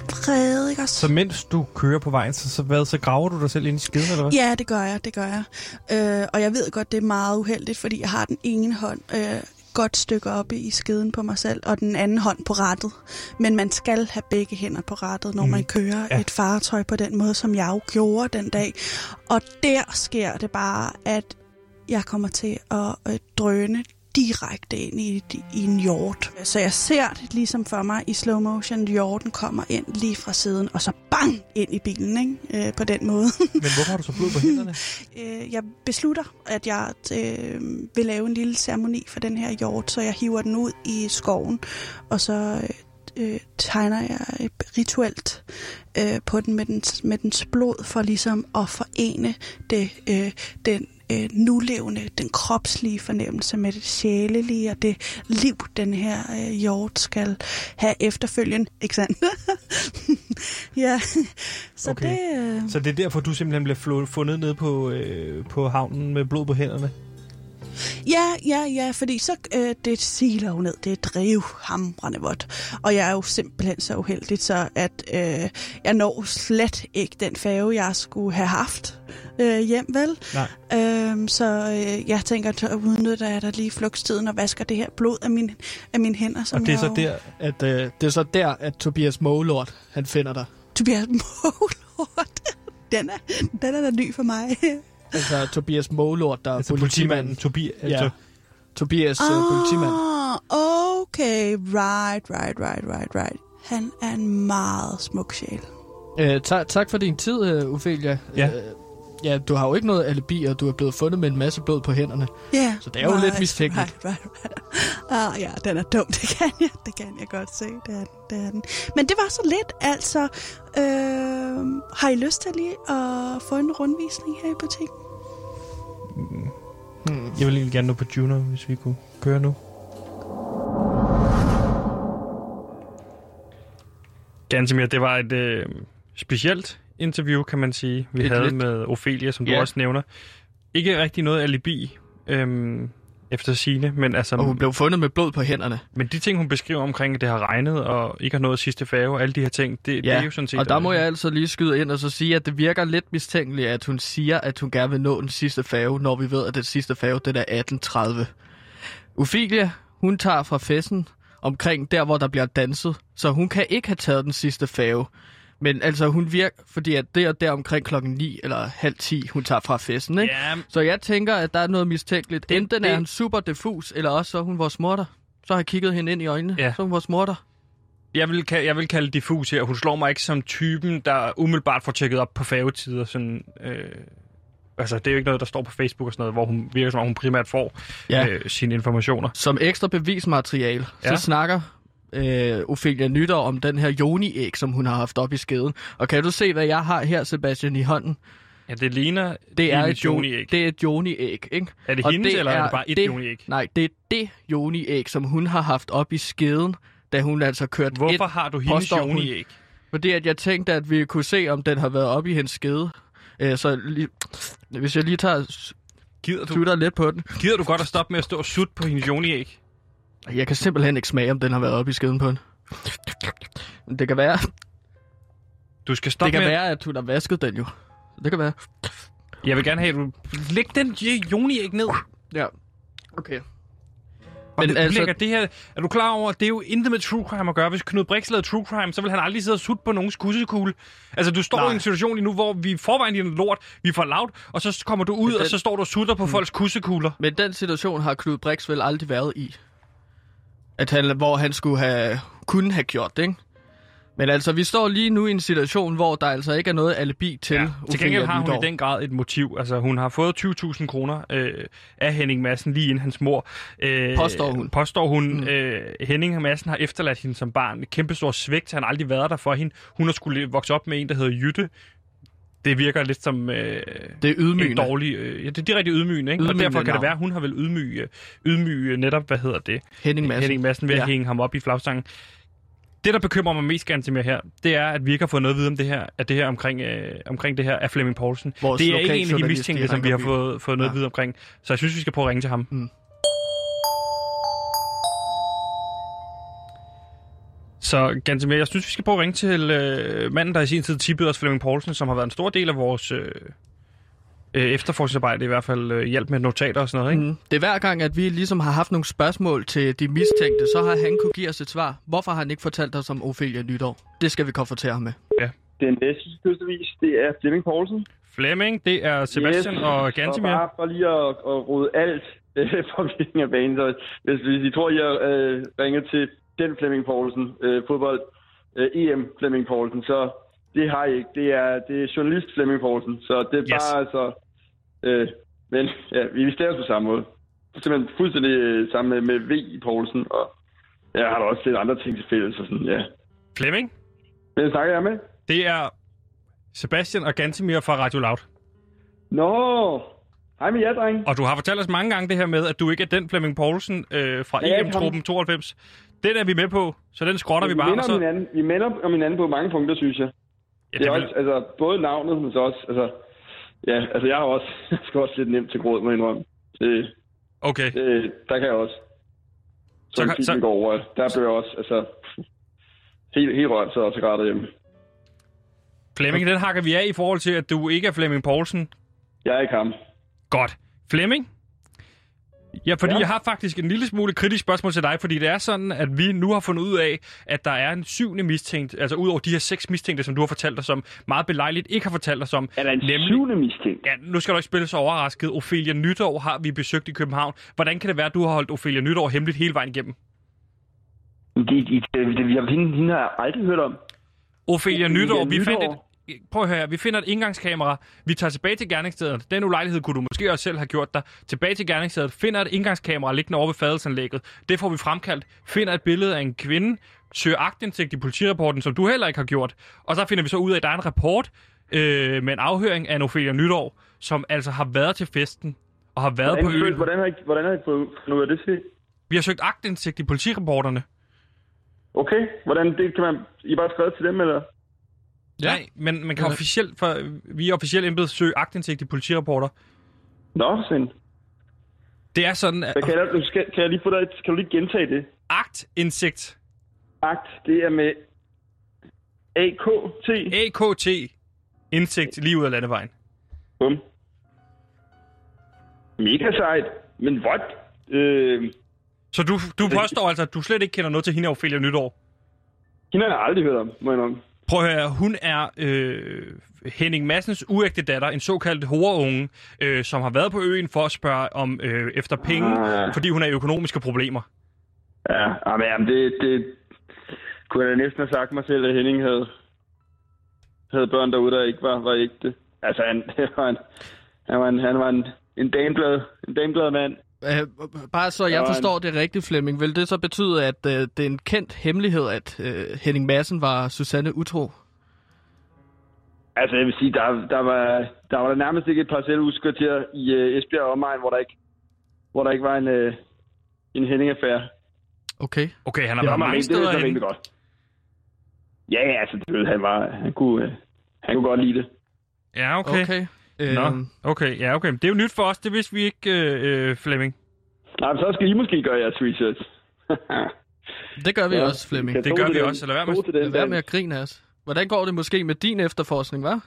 Speaker 4: vrede, ikke også?
Speaker 5: Så mens du kører på vejen, så, så, hvad, så graver du dig selv ind i skeden, eller hvad?
Speaker 4: Ja, det gør jeg, det gør jeg. Øh, og jeg ved godt, det er meget uheldigt, fordi jeg har den ene hånd øh, godt stykke op i skeden på mig selv, og den anden hånd på rattet. Men man skal have begge hænder på rattet, når
Speaker 5: Mm.
Speaker 4: man kører
Speaker 5: Ja.
Speaker 4: ja. et fartøj på den måde, som jeg jo gjorde den dag. Og der sker det bare, at jeg kommer til at øh, drøne direkte ind i, i en hjort. Så jeg ser det ligesom for mig i slow motion. Hjorten kommer ind lige fra siden, og så bang ind i bilen, ikke? Øh, på den måde.
Speaker 5: Men hvorfor har du så blod på hænderne? (laughs)
Speaker 4: Øh, jeg beslutter, at jeg øh, vil lave en lille ceremoni for den her hjort, så jeg hiver den ud i skoven, og så øh, tegner jeg rituelt øh, på den med, dens med dens blod, for ligesom at forene det, øh, den øh, nulevende, den kropslige fornemmelse med det sjælelige og det liv, den her øh, hjort skal have efterfølgende. Ikke sandt? (laughs) ja, så
Speaker 5: Okay.
Speaker 4: det... Øh,
Speaker 5: Så det er derfor, du simpelthen flo- fundet nede på, øh, på havnen med blod på hænderne?
Speaker 4: Ja, ja, ja, fordi så øh, det siler jo ned, det er drivhamrende vådt. Og jeg er jo simpelthen så uheldig, så at øh, jeg når slet ikke den færge, jeg skulle have haft øh, hjem, vel?
Speaker 5: Nej.
Speaker 4: Øhm, så øh, jeg tænker, at udnytter jeg da lige flugtstiden og vasker det her blod af, min, af mine hænder. Som
Speaker 5: Og det er så
Speaker 4: jo-
Speaker 5: der,
Speaker 3: At, øh, det er så der, at Tobias Målort, han finder dig.
Speaker 4: Tobias Målort. (laughs) Den er, den er da ny for mig. (laughs)
Speaker 3: Altså Tobias Målort, der er
Speaker 5: altså
Speaker 3: politimanden.
Speaker 5: politimanden, Tobi,
Speaker 3: Ja.
Speaker 5: altså,
Speaker 3: Tobias ah. politimand.
Speaker 4: okay, right, right, right, right, right. Han er en meget smuk sjæl.
Speaker 3: Øh, ta- tak for din tid, uh, Ophelia.
Speaker 5: Ja.
Speaker 3: Øh, ja, du har jo ikke noget alibi, og du er blevet fundet med en masse blod på hænderne.
Speaker 4: Ja.
Speaker 3: Så det er jo lidt mistænkeligt.
Speaker 4: Right, right, right. Ah, ja, den er dum, (laughs) det kan jeg, det kan jeg godt se. Det er, den, det er den. Men det var så lidt, altså. Øh, har I lyst til lige at få en rundvisning her i butikken?
Speaker 3: Hmm.
Speaker 5: jeg vil egentlig gerne nå på Juno, hvis vi kunne køre nu.
Speaker 2: Gansimir, det var et øh, specielt interview, kan man sige, vi
Speaker 3: Et
Speaker 2: havde
Speaker 3: lidt-
Speaker 2: med Ophelia, som du
Speaker 3: Ja.
Speaker 2: også nævner. Ikke rigtig noget alibi øhm, efter sine, men altså...
Speaker 3: Og hun blev fundet med blod på hænderne.
Speaker 2: Men de ting, hun beskriver omkring, at det har regnet, og ikke har nået sidste færge, alle de her ting, det, det
Speaker 3: Ja,
Speaker 2: er jo sådan set...
Speaker 3: og der må jeg altså lige skyde ind og så sige, at det virker lidt mistænkeligt, at hun siger, at hun gerne vil nå den sidste færge, når vi ved, at den sidste færge, den er 18.30. Ophelia, hun tager fra festen omkring der, hvor der bliver danset, så hun kan ikke have taget den sidste færge. Men altså, hun virker, fordi at det er der omkring klokken 9 eller halv 10, hun tager fra festen, ikke?
Speaker 2: Ja,
Speaker 3: Så jeg tænker, at der er noget mistænkeligt.
Speaker 2: Det-
Speaker 3: Enten
Speaker 2: det-
Speaker 3: er hun super diffus, eller også så er hun vores morter. Så har jeg kigget hende ind i øjnene.
Speaker 2: Ja.
Speaker 3: Så er hun vores morter.
Speaker 2: jeg vil, jeg vil kalde diffus her. Hun slår mig ikke som typen, der umiddelbart får tjekket op på færgetider. Sådan, øh, altså, det er jo ikke noget, der står på Facebook og sådan noget, hvor hun virker som om, hun primært får
Speaker 3: Ja.
Speaker 2: øh, sine informationer.
Speaker 3: Som ekstra bevismateriale. Ja. så snakker øh, Ophelia Nytter om den her joni-æg, som hun har haft op i skeden. Og kan du se, hvad jeg har her, Sebastian, i hånden?
Speaker 2: Ja, det ligner
Speaker 3: Det er et, jo-
Speaker 2: joni-æg.
Speaker 3: det er et joni-æg, ikke?
Speaker 2: Er det
Speaker 3: og
Speaker 2: hendes,
Speaker 3: det
Speaker 2: eller er
Speaker 3: er
Speaker 2: det bare et
Speaker 3: det-
Speaker 2: joni-æg?
Speaker 3: Nej, det er det joni-æg, som hun har haft op i skeden, da hun altså kørte
Speaker 2: Hvorfor
Speaker 3: ind.
Speaker 2: har du hendes joni-æg?
Speaker 3: Fordi at jeg tænkte, at vi kunne se, om den har været op i hendes skede. Øh, så lige, hvis jeg lige tager
Speaker 2: Gider du,
Speaker 3: slutter lidt på den.
Speaker 2: gider du godt at stoppe med at stå og sutte på hendes joni-æg?
Speaker 3: Jeg kan simpelthen ikke smage, om den har været op i skeden på den. Men Det kan være,
Speaker 2: Du skal stoppe
Speaker 3: det kan
Speaker 2: med...
Speaker 3: være, at hun har vasket den jo. Det kan være.
Speaker 2: Jeg vil gerne have, at du... Læg den joni-æg ned.
Speaker 3: Ja. Okay.
Speaker 2: Men du
Speaker 3: altså-
Speaker 2: lægger det her... Er du klar over, at det er jo intet med true crime at gøre? Hvis Knud Brix lavede true crime, så vil han aldrig sidde og sutte på nogens kussekugle. Altså, du står
Speaker 3: Nej.
Speaker 2: i en situation lige nu, hvor vi forvejen er lort, vi for lavt, og så kommer du ud,
Speaker 3: Men
Speaker 2: og
Speaker 3: den-
Speaker 2: så står du og sutter på folks kussekugler.
Speaker 3: Men den situation har Knud Brix vel aldrig været i. At han, hvor han skulle have, kunne have gjort det, ikke? Men altså, vi står lige nu i en situation, hvor der altså ikke er noget alibi til
Speaker 2: Ja. Til gengæld har hun i den grad et motiv. Altså, hun har fået 20.000 kroner øh, af Henning Madsen lige inden hans mor. Øh,
Speaker 3: Påstår hun.
Speaker 2: Påstår hun.
Speaker 3: Mm.
Speaker 2: Øh, Henning Madsen har efterladt hende som barn. Et kæmpe stort svigt. Han har aldrig været der for hende. Hun har skulle vokse op med en, der hedder Jytte. Det virker lidt som øh,
Speaker 3: Det er
Speaker 2: en
Speaker 3: ydmygende.
Speaker 2: dårlig... Øh, ja, det er direkte ydmygende, ikke?
Speaker 3: Ydmygende
Speaker 2: og derfor kan det
Speaker 3: navn.
Speaker 2: være, at hun har vel ydmyge, ydmyge netop, hvad hedder det?
Speaker 3: Henning Madsen.
Speaker 2: Henning Madsen ved at
Speaker 3: Ja.
Speaker 2: hænge ham op i flagstangen. Det, der bekymrer mig mest gerne til mere her, det er, at vi ikke har fået noget at vide om det her, at det her omkring, øh, omkring det her af Flemming Poulsen.
Speaker 3: Vores
Speaker 2: det er ikke en af de mistænkte, som vi har fået, fået noget
Speaker 3: Ja.
Speaker 2: at vide omkring. Så jeg synes, vi skal prøve at ringe til ham.
Speaker 3: Mm.
Speaker 2: Så ganske mere, jeg synes, vi skal prøve at ringe til øh, manden, der i sin tid tippede os Flemming Poulsen, som har været en stor del af vores, øh, øh, efterforskningsarbejde i hvert fald øh, hjælp med notater og sådan noget, ikke?
Speaker 3: Mm. Det er hver gang, at vi ligesom har haft nogle spørgsmål til de mistænkte, så har han kunne give os et svar. Hvorfor har han ikke fortalt os om Ophelia Nytår? Det skal vi konfrontere ham med.
Speaker 6: Den næste kystevis, det er Flemming Poulsen.
Speaker 2: Flemming, det er Sebastian
Speaker 6: yes.
Speaker 2: og Gantimir.
Speaker 6: Og bare for lige at, at rode alt (laughs) øh, forvirring af banen. Så hvis, hvis I tror, I har øh, ringet til den Flemming Poulsen, øh, fodbold øh, EM Flemming Poulsen, så det har I ikke. Det er, det er journalist Flemming Poulsen. Så det er
Speaker 2: Yes.
Speaker 6: bare altså... Øh, men ja, vi staves på samme måde. Simpelthen fuldstændig øh, sammen med, med V i Poulsen. Og jeg har da også lidt andre ting til fælles. Og sådan, ja.
Speaker 2: Flemming,
Speaker 6: Hvem snakker jeg med?
Speaker 2: det er Sebastian og Gantimir fra Radio Loud.
Speaker 6: Nå, hej med jer, dreng.
Speaker 2: Og du har fortalt os mange gange det her med, at du ikke er den Flemming Poulsen øh, fra
Speaker 6: Ja, jeg
Speaker 2: EM-truppen 92. Den er vi med på, så den skrotter vi
Speaker 6: vi
Speaker 2: bare.
Speaker 6: minder
Speaker 2: Så,
Speaker 6: hinanden, vi minder om hinanden på mange punkter, synes jeg.
Speaker 2: ja,
Speaker 6: det er
Speaker 2: vel-
Speaker 6: også, altså, både navnet, men så også, altså, ja, altså, jeg har også, (laughs) jeg skal også lidt nemt til gråd, må jeg indrømme. Det,
Speaker 2: Okay,
Speaker 6: det, der kan jeg også.
Speaker 2: Så
Speaker 6: Så,
Speaker 2: kan-
Speaker 6: så... går over. Der blev jeg også, altså, helt, helt rørt, så også græder hjemme.
Speaker 2: Flemming, den hakker vi af i forhold til, at du ikke er Flemming Poulsen.
Speaker 6: Jeg er ikke ham.
Speaker 2: Godt. Flemming? Ja, fordi ja. Jeg har faktisk en lille smule kritisk spørgsmål til dig, fordi det er sådan, at vi nu har fundet ud af, at der er en syvende mistænkt, altså ud over de her seks mistænkte, som du har fortalt os om, meget belejligt ikke har fortalt os om.
Speaker 6: Er der en
Speaker 2: Nemlig-
Speaker 6: syvende mistænkt?
Speaker 2: Ja, nu skal du ikke spille så overrasket. Ophelia Nytår har vi besøgt i København. Hvordan kan det være, at du har holdt Ophelia Nytår hemmeligt hele vejen igennem?
Speaker 6: Det, det, det, det, det, hende, hende har jeg aldrig hørt om.
Speaker 2: Ophelia Nytår, vi fandt et... Prøv at høre, her. vi finder et indgangskamera. Vi tager tilbage til gerningsstedet. Den ulejlighed kunne du måske også selv have gjort dig. Tilbage til gerningsstedet. Finder et indgangskamera liggende over ved fadelsanlægget. Det får vi fremkaldt. Finder et billede af en kvinde. Søger agtindsigt i politirapporten, som du heller ikke har gjort. Og så finder vi så ud af, at der er en rapport øh, med en afhøring af en Ophelia Nytår, som altså har været til festen og har været
Speaker 6: Hvordan,
Speaker 2: på øen.
Speaker 6: hvordan, har I, hvordan har I fået ud af det til?
Speaker 2: Vi har søgt agtindsigt i politirapporterne.
Speaker 6: Okay, hvordan, det kan man, I bare skrevet til dem, eller?
Speaker 2: Ja. Nej, men man kan officielt, for, vi er officielt embed søge agtindsigt i politirapporter.
Speaker 6: Nå, sind.
Speaker 2: Det er sådan, at
Speaker 6: Hvad kan jeg, skal, kan jeg lige få dig, kan du lige gentage det?
Speaker 2: agtindsigt,
Speaker 6: Akt, det er med AKT.
Speaker 2: AKT, indsigt lige ud af landevejen.
Speaker 6: Bum. Mega sejt. Men what? Øh,
Speaker 2: Så du, du påstår altså, at du slet ikke kender noget til hende, Ophelia Nytår.
Speaker 6: hende har jeg aldrig hørt om, må jeg nok.
Speaker 2: Prøv at høre, hun er øh, Henning Massens uægte datter, en såkaldt horeunge, øh, som har været på øen for at spørge om øh, efter penge,
Speaker 6: Ah.
Speaker 2: fordi hun har økonomiske problemer.
Speaker 6: Ja, ah, men jamen, det, det kunne jeg næsten have sagt mig selv, at Henning havde, havde børn derude, der ikke var, var ægte. Altså, han, (laughs) var en, han var en, han var en, en dameblad, en dameblad mand.
Speaker 3: Øh, bare så jeg
Speaker 6: var
Speaker 3: forstår det rigtigt, Flemming. Vil det så betyde, at øh, det er en kendt hemmelighed, at øh, Henning Madsen var Susanne utro?
Speaker 6: Altså, jeg vil sige, der, der, var, der var der nærmest ikke et parcelhuskvarter i uh, Esbjerg og omegn, hvor der ikke, hvor der ikke var en, uh, en Henning-affære.
Speaker 3: Okay.
Speaker 2: Okay, han har
Speaker 6: Det
Speaker 2: været
Speaker 6: var
Speaker 2: mange
Speaker 6: det
Speaker 2: steder henne.
Speaker 6: rimelig godt. Ja, altså, det ved, han var, han kunne, uh, han kunne godt lide det.
Speaker 2: Ja, okay.
Speaker 3: Okay.
Speaker 2: Nå,
Speaker 3: Øhm,
Speaker 2: okay, ja, okay. Det er jo nyt for os, det vidste vi ikke, øh, øh, Flemming.
Speaker 6: Nej, men så skal I måske gøre jeres research.
Speaker 3: det gør vi
Speaker 6: Ja,
Speaker 3: også, Flemming.
Speaker 2: Det gør vi
Speaker 6: den.
Speaker 2: også, så lad være med-
Speaker 3: Lad være med at grine af os. Hvordan går det måske med din efterforskning, hva'?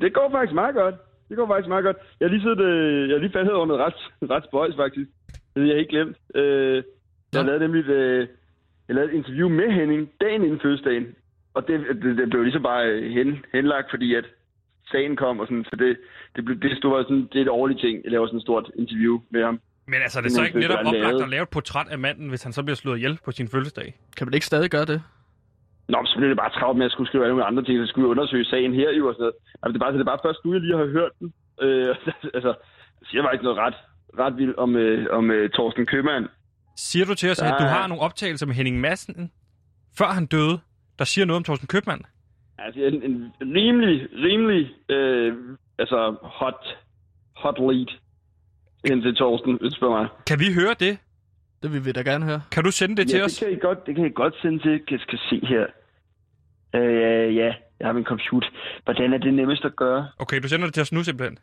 Speaker 6: Det går faktisk meget godt. Det går faktisk meget godt. Jeg lige siddet, øh, jeg lige faldet over noget ret, ret spøjs, faktisk. Det havde jeg ikke glemt. Øh, jeg
Speaker 3: Nå.
Speaker 6: lavede nemlig et, øh, jeg lavede et interview med Henning dagen inden fødselsdagen. Og det, det, det blev ligesom bare øh, hen, henlagt, fordi at sagen kom, og sådan, så det, det, blev, det stod sådan, det er et årligt ting. Jeg laver sådan et stort interview med ham.
Speaker 2: Men altså, er det
Speaker 6: Det
Speaker 2: så ikke netop oplagt
Speaker 6: lavet.
Speaker 2: at lave et portræt af manden, hvis han så bliver slået ihjel på sin fødselsdag?
Speaker 3: Kan man ikke stadig gøre det?
Speaker 6: Nå, men så blev det bare travlt med at skulle skrive alle mulige andre ting, så skulle jeg undersøge sagen her jo og sådan noget. Altså, det er bare, så det er bare først nu, jeg lige har hørt den. Øh, (laughs) altså, jeg siger faktisk noget ret, ret vildt om, øh, om øh, Torsten Købmann.
Speaker 2: Siger du til os, at
Speaker 6: Ja.
Speaker 2: du har nogle optagelser med Henning Madsen, før han døde, der siger noget om Thorsten Købmann?
Speaker 6: Altså, en, en rimelig, rimelig, øh, altså, hot, hot lead hen til Torsten, hvis du spørger mig.
Speaker 2: Kan vi høre det?
Speaker 3: Det vil vi da gerne høre.
Speaker 2: Kan du sende det til
Speaker 6: ja,
Speaker 2: os?
Speaker 6: det kan, I godt, det kan I godt sende til. Jeg skal se her. Øh, ja, jeg har min computer. Hvordan er det nemmest at gøre?
Speaker 2: Okay, du sender det til os nu simpelthen.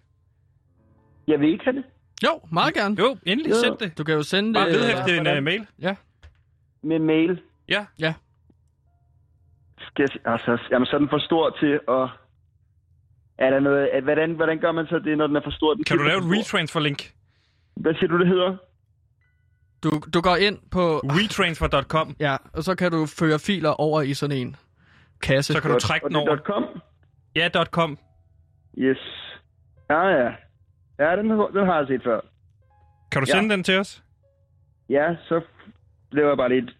Speaker 6: Jeg vil ikke have det.
Speaker 3: Jo, meget gerne.
Speaker 2: Jo, endelig
Speaker 6: Jo.
Speaker 2: send det.
Speaker 3: Du kan jo sende
Speaker 2: Bare
Speaker 3: det.
Speaker 2: vedhæfte en uh, mail.
Speaker 3: Ja.
Speaker 6: Med mail.
Speaker 2: Ja.
Speaker 6: Skal jeg, se- altså, jamen, så er den for stor til at... Er der noget, at, hvordan, hvordan gør man så det, når den er for stor? Den
Speaker 2: Kan du lave et retransfer-link?
Speaker 6: Hvad siger du, det hedder?
Speaker 3: Du, du går ind på...
Speaker 2: Retransfer.com.
Speaker 3: Ja, og så kan du føre filer over i sådan en kasse.
Speaker 2: Så kan du trække den
Speaker 6: det
Speaker 2: over.
Speaker 6: er .com?
Speaker 2: Ja, .com.
Speaker 6: Yes. Ja, ja. Ja, den, den har jeg set før.
Speaker 2: Kan du
Speaker 6: Ja.
Speaker 2: sende den til os?
Speaker 6: Ja, så laver jeg bare lidt.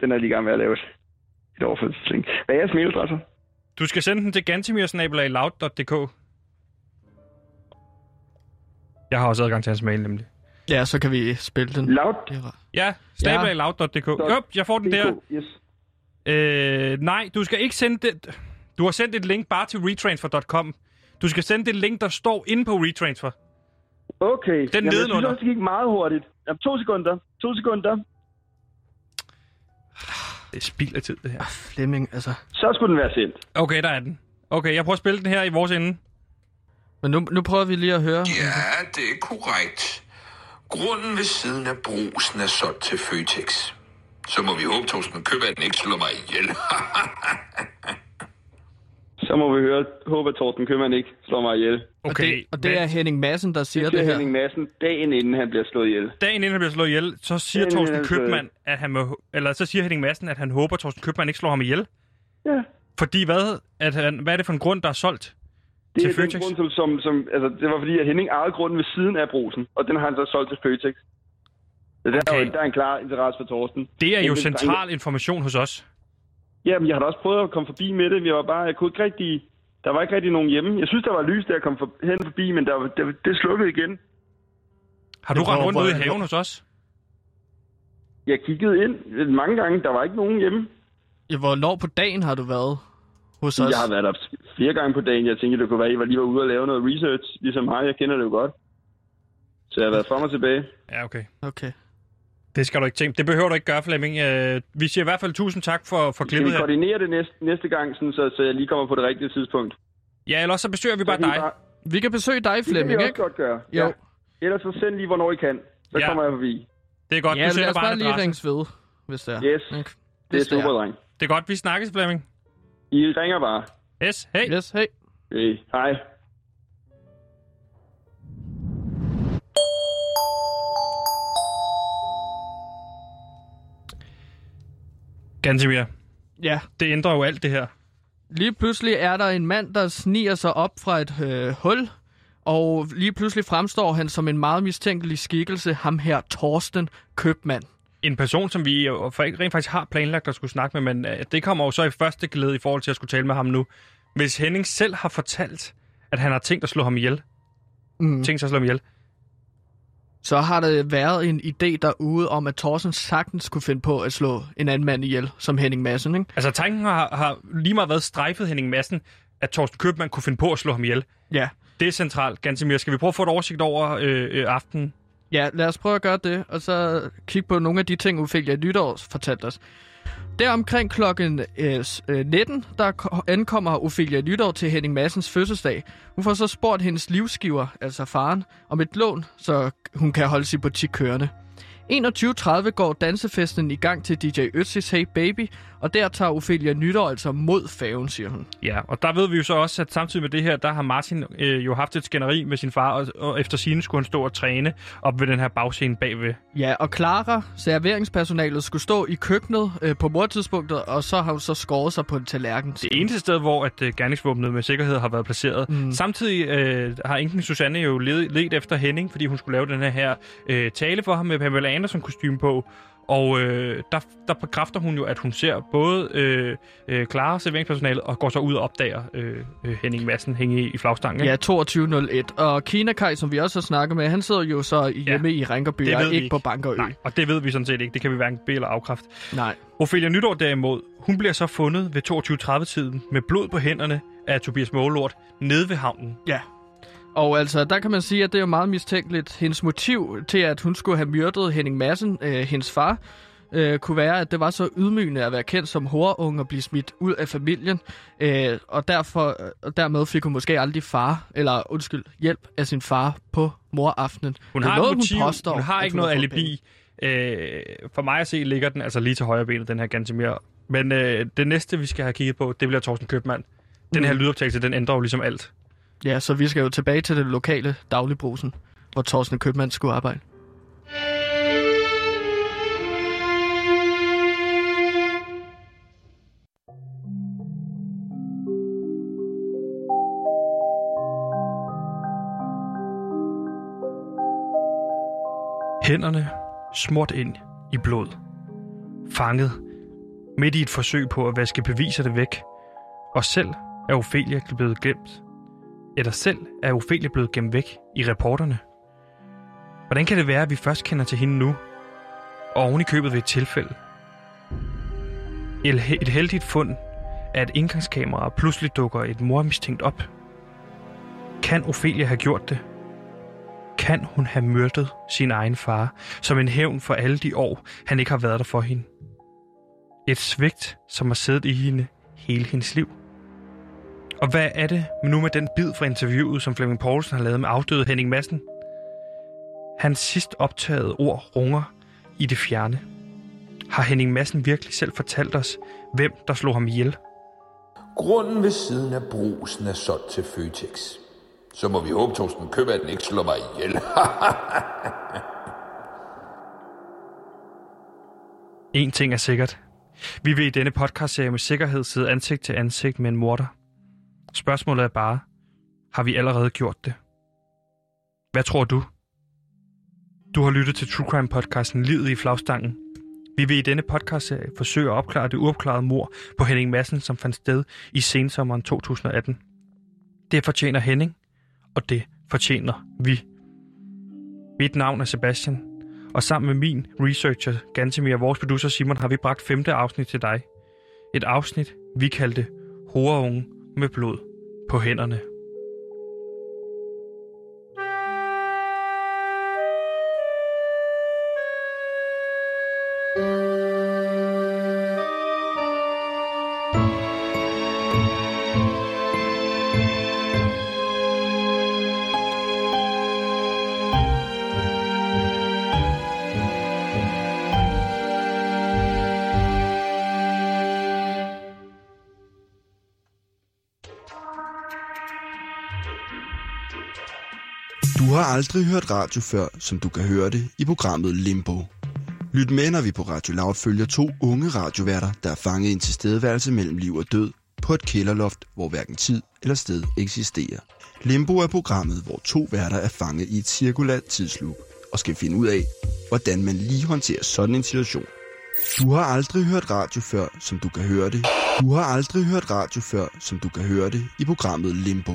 Speaker 6: Den er lige gang med at lave et, overførselslink. Hvad er jeres mailadresse?
Speaker 2: Du skal sende den til gantimirsnabelag.loud.dk. Jeg har også adgang til hans mail, nemlig.
Speaker 3: Ja, så kan vi spille den.
Speaker 6: Loud.
Speaker 2: Ja, snabelag.loud.dk. Jo, jeg får den der.
Speaker 6: Yes.
Speaker 2: Øh, nej, du skal ikke sende det. Du har sendt et link bare til retransfer.com. Du skal sende det link, der står inde på retransfer.
Speaker 6: Okay.
Speaker 2: Den
Speaker 6: Jamen, jeg synes
Speaker 2: nedenunder.
Speaker 6: også, det gik meget hurtigt. Jamen, to sekunder. To sekunder.
Speaker 2: Det er spild af tid, det her.
Speaker 3: Flemming, altså...
Speaker 6: Så skulle den være sendt.
Speaker 2: Okay, der er den. Okay, jeg prøver at spille den her i vores ende.
Speaker 3: Men nu, nu prøver vi lige at høre.
Speaker 7: Ja, det er korrekt. Grunden ved siden af brusen er solgt til Føtex. Så må vi håbe, Torsten Købmanden ikke slår mig ihjel. (laughs)
Speaker 6: Så må vi høre, håbe, at Torsten Købmann ikke slår mig ihjel.
Speaker 3: Og
Speaker 2: Okay,
Speaker 3: det, og det er Henning Madsen, der siger
Speaker 6: Det
Speaker 3: det, her.
Speaker 6: Henning Madsen dagen inden han bliver slået ihjel.
Speaker 2: dagen inden han bliver slået ihjel, så siger
Speaker 6: Dagen
Speaker 2: Torsten
Speaker 6: han bliver slået
Speaker 2: Købmann, at han må, eller så siger Henning Madsen, at han håber, at Torsten Købmann ikke slår ham ihjel.
Speaker 6: Ja.
Speaker 2: Fordi hvad? At han, hvad er det for en grund, der er solgt?
Speaker 6: Det
Speaker 2: Til
Speaker 6: er den
Speaker 2: Føtex?
Speaker 6: grund, som, som, som, altså, det var fordi, at Henning ejede grunden ved siden af brusen, og den har han så solgt til Føtex. Så der, er
Speaker 2: Okay.
Speaker 6: jo, der er en klar interesse for Torsten.
Speaker 2: Det er jo
Speaker 6: den-
Speaker 2: central information hos os.
Speaker 6: Jamen, jeg har da også prøvet at komme forbi med det. Vi var bare, jeg kunne ikke rigtig, der var ikke rigtig nogen hjemme. Jeg synes, der var lys, da jeg kom for, hen forbi, men der, var- det, slukkede igen.
Speaker 2: Har du rendt rundt ude i
Speaker 3: hvor-
Speaker 2: haven hos os?
Speaker 6: Jeg kiggede ind mange gange, der var ikke nogen hjemme.
Speaker 3: Ja, hvornår på dagen har du været hos os?
Speaker 6: Jeg har været der flere gange på dagen. Jeg tænkte, det kunne være, at I var lige var ude og lave noget research, ligesom mig. Jeg kender det jo godt. Så jeg har været frem og tilbage.
Speaker 2: Ja, okay.
Speaker 3: Okay.
Speaker 2: Det skal du ikke tænke. Det behøver du ikke gøre, Flemming. Øh, vi siger i hvert fald tusind tak for, for
Speaker 6: Skal
Speaker 2: klippet
Speaker 6: vi
Speaker 2: her.
Speaker 6: koordinere det næste, næste gang, sådan, så, så jeg lige kommer på det rigtige tidspunkt?
Speaker 2: Ja, eller også så besøger vi
Speaker 6: Så
Speaker 2: bare dig.
Speaker 3: Vi kan besøge dig,
Speaker 6: Det kan vi
Speaker 3: Flemming,
Speaker 6: også
Speaker 3: ikke?
Speaker 6: godt gøre.
Speaker 3: Jo.
Speaker 6: Ja. Ellers så send lige, hvornår I kan. Så
Speaker 2: Ja.
Speaker 6: kommer jeg forbi.
Speaker 2: Det er godt.
Speaker 3: Ja,
Speaker 2: du sender
Speaker 3: lad os
Speaker 2: bare
Speaker 3: bare lige ringes ved, hvis det er.
Speaker 6: Yes.
Speaker 3: Ikke?
Speaker 6: Det er super, dreng.
Speaker 2: Det er godt. Vi snakkes, Flemming.
Speaker 6: I ringer bare.
Speaker 2: Yes, hey.
Speaker 3: Yes, hey.
Speaker 6: Hey. Hej.
Speaker 2: Gantemir,
Speaker 3: Ja,
Speaker 2: det ændrer jo alt det her.
Speaker 3: lige pludselig er der en mand, der sniger sig op fra et øh, hul, og lige pludselig fremstår han som en meget mistænkelig skikkelse, ham her Torsten Købmand.
Speaker 2: En person, som vi for- rent faktisk har planlagt at skulle snakke med, men øh, det kommer jo så i første glæde i forhold til at skulle tale med ham nu. Hvis Henning selv har fortalt, at han har tænkt at slå ham ihjel,
Speaker 3: Mm.
Speaker 2: tænkt sig at slå ham ihjel,
Speaker 3: Så har der været en idé derude om, at Thorsten sagtens kunne finde på at slå en anden mand ihjel, som Henning Madsen, ikke?
Speaker 2: Altså tanken har, har lige meget været strejfet Henning Madsen, at Torsten Købmann kunne finde på at slå ham ihjel.
Speaker 3: Ja.
Speaker 2: Det er centralt, Gantemir. Skal vi prøve at få et oversigt over øh, øh, aftenen?
Speaker 3: Ja, lad os prøve at gøre det, og så kigge på nogle af de ting, Ophelia Nytår fortalte os. Øh, øh, der omkring klokken 19, der ankommer Ophelia Nytår til Henning Massens fødselsdag. Hun får så spurgt hendes livsgiver, altså faren, om et lån, så hun kan holde sin butik kørende. 21.30 går dansefesten i gang til DJ Ötzis Hey Baby, og der tager Ophelia Nytår altså mod faven, siger hun.
Speaker 2: Ja, og der ved vi jo så også, at samtidig med det her, der har Martin øh, jo haft et skænderi med sin far, og, og efter sine skulle han stå og træne op ved den her bagscene bagved.
Speaker 3: Ja, og Clara, serveringspersonalet, skulle stå i køkkenet øh, på mordtidspunktet, og så har hun så skåret sig på en tallerken.
Speaker 2: Det eneste sted, hvor at øh, gerningsvåbnet med sikkerhed har været placeret. Mm. Samtidig øh, har enken Susanne jo led, let efter Henning, fordi hun skulle lave den her øh, tale for ham med Pamela Anderson kostume på. Og øh, der, der bekræfter hun jo, at hun ser både øh, øh, Clara, serveringspersonalet, og går så ud og opdager øh, øh, Henning Madsen hænge i, i flagstangen.
Speaker 3: Ja, 2201. Og Kina Kai, som vi også har snakket med, han sidder jo så hjemme ja, i Rinkerby, og ikke
Speaker 2: ikke.
Speaker 3: på Bankerø.
Speaker 2: Nej, og det ved vi sådan set ikke. Det kan vi hverken bede eller afkræfte.
Speaker 3: Nej.
Speaker 2: Ophelia Nytår derimod, hun bliver så fundet ved 22.30-tiden med blod på hænderne af Tobias Målort nede ved havnen.
Speaker 3: Ja. Og altså, der kan man sige, at det er jo meget mistænkeligt. Hendes motiv til, at hun skulle have myrdet Henning Madsen, øh, hendes far, øh, kunne være, at det var så ydmygende at være kendt som horunge og blive smidt ud af familien. Øh, og, derfor, og dermed fik hun måske aldrig far, eller undskyld, hjælp af sin far på moraftenen.
Speaker 2: Hun har
Speaker 3: noget,
Speaker 2: et motiv, hun,
Speaker 3: påstår,
Speaker 2: hun har ikke
Speaker 3: hun
Speaker 2: noget alibi. Øh, for mig at se ligger den altså lige til højre benet, den her Gantemir. Men øh, det næste, vi skal have kigget på, det bliver Thorsten Købmann. Den
Speaker 3: Mm.
Speaker 2: her lydoptagelse, den ændrer jo ligesom alt.
Speaker 3: Ja, så vi skal jo tilbage til det lokale dagligbrusen, hvor Thorsten Købmann skulle arbejde.
Speaker 2: Hænderne smurt ind i blod. Fanget midt i et forsøg på at vaske beviserne væk. Og selv er Ophelia blevet glemt. Eller selv er Ophelia blevet gemt væk i reporterne. Hvordan kan det være, at vi først kender til hende nu? Og oven i købet ved et tilfælde. Et et heldigt fund af et indgangskamera pludselig dukker et mormistænkt op. Kan Ophelia have gjort det? Kan hun have myrdet sin egen far, som en hævn for alle de år, han ikke har været der for hende? Et svigt, som har siddet i hende hele hendes liv. Og hvad er det nu med den bid fra interviewet, som Flemming Poulsen har lavet med afdøde Henning Madsen? Hans sidst optagede ord runger i det fjerne. Har Henning Madsen virkelig selv fortalt os, hvem der slog ham ihjel?
Speaker 7: Grunden ved siden af brusen er solgt til Føtex. Så må vi håbe, Torsten Købmann ikke slår mig ihjel. (laughs)
Speaker 2: En ting er sikkert. Vi vil i denne podcastserie med sikkerhed sidde ansigt til ansigt med en morder. Spørgsmålet er bare, har vi allerede gjort det? Hvad tror du? Du har lyttet til True Crime podcasten Livet i flagstangen. Vi vil i denne podcastserie forsøge at opklare det uopklarede mor på Henning Madsen, som fandt sted i sensommeren 2018. Det fortjener Henning, og det fortjener vi. Mit navn er Sebastian, og sammen med min researcher Gantemir og vores producer Simon har vi bragt femte afsnit til dig. Et afsnit, vi kaldte Horeunge med blod på hænderne.
Speaker 8: Aldrig hørt radio før, som du kan høre det i programmet Limbo. Lyt med, når vi på Radio Loud følger to unge radioværter, der er fanget i en tilstedeværelse mellem liv og død på et kælderloft, hvor hverken tid eller sted eksisterer. Limbo er programmet, hvor to værter er fanget i et cirkulært tidsloop og skal finde ud af, hvordan man lige håndterer sådan en situation. Du har aldrig hørt radio før, som du kan høre det. Du har aldrig hørt radio før, som du kan høre det i programmet Limbo.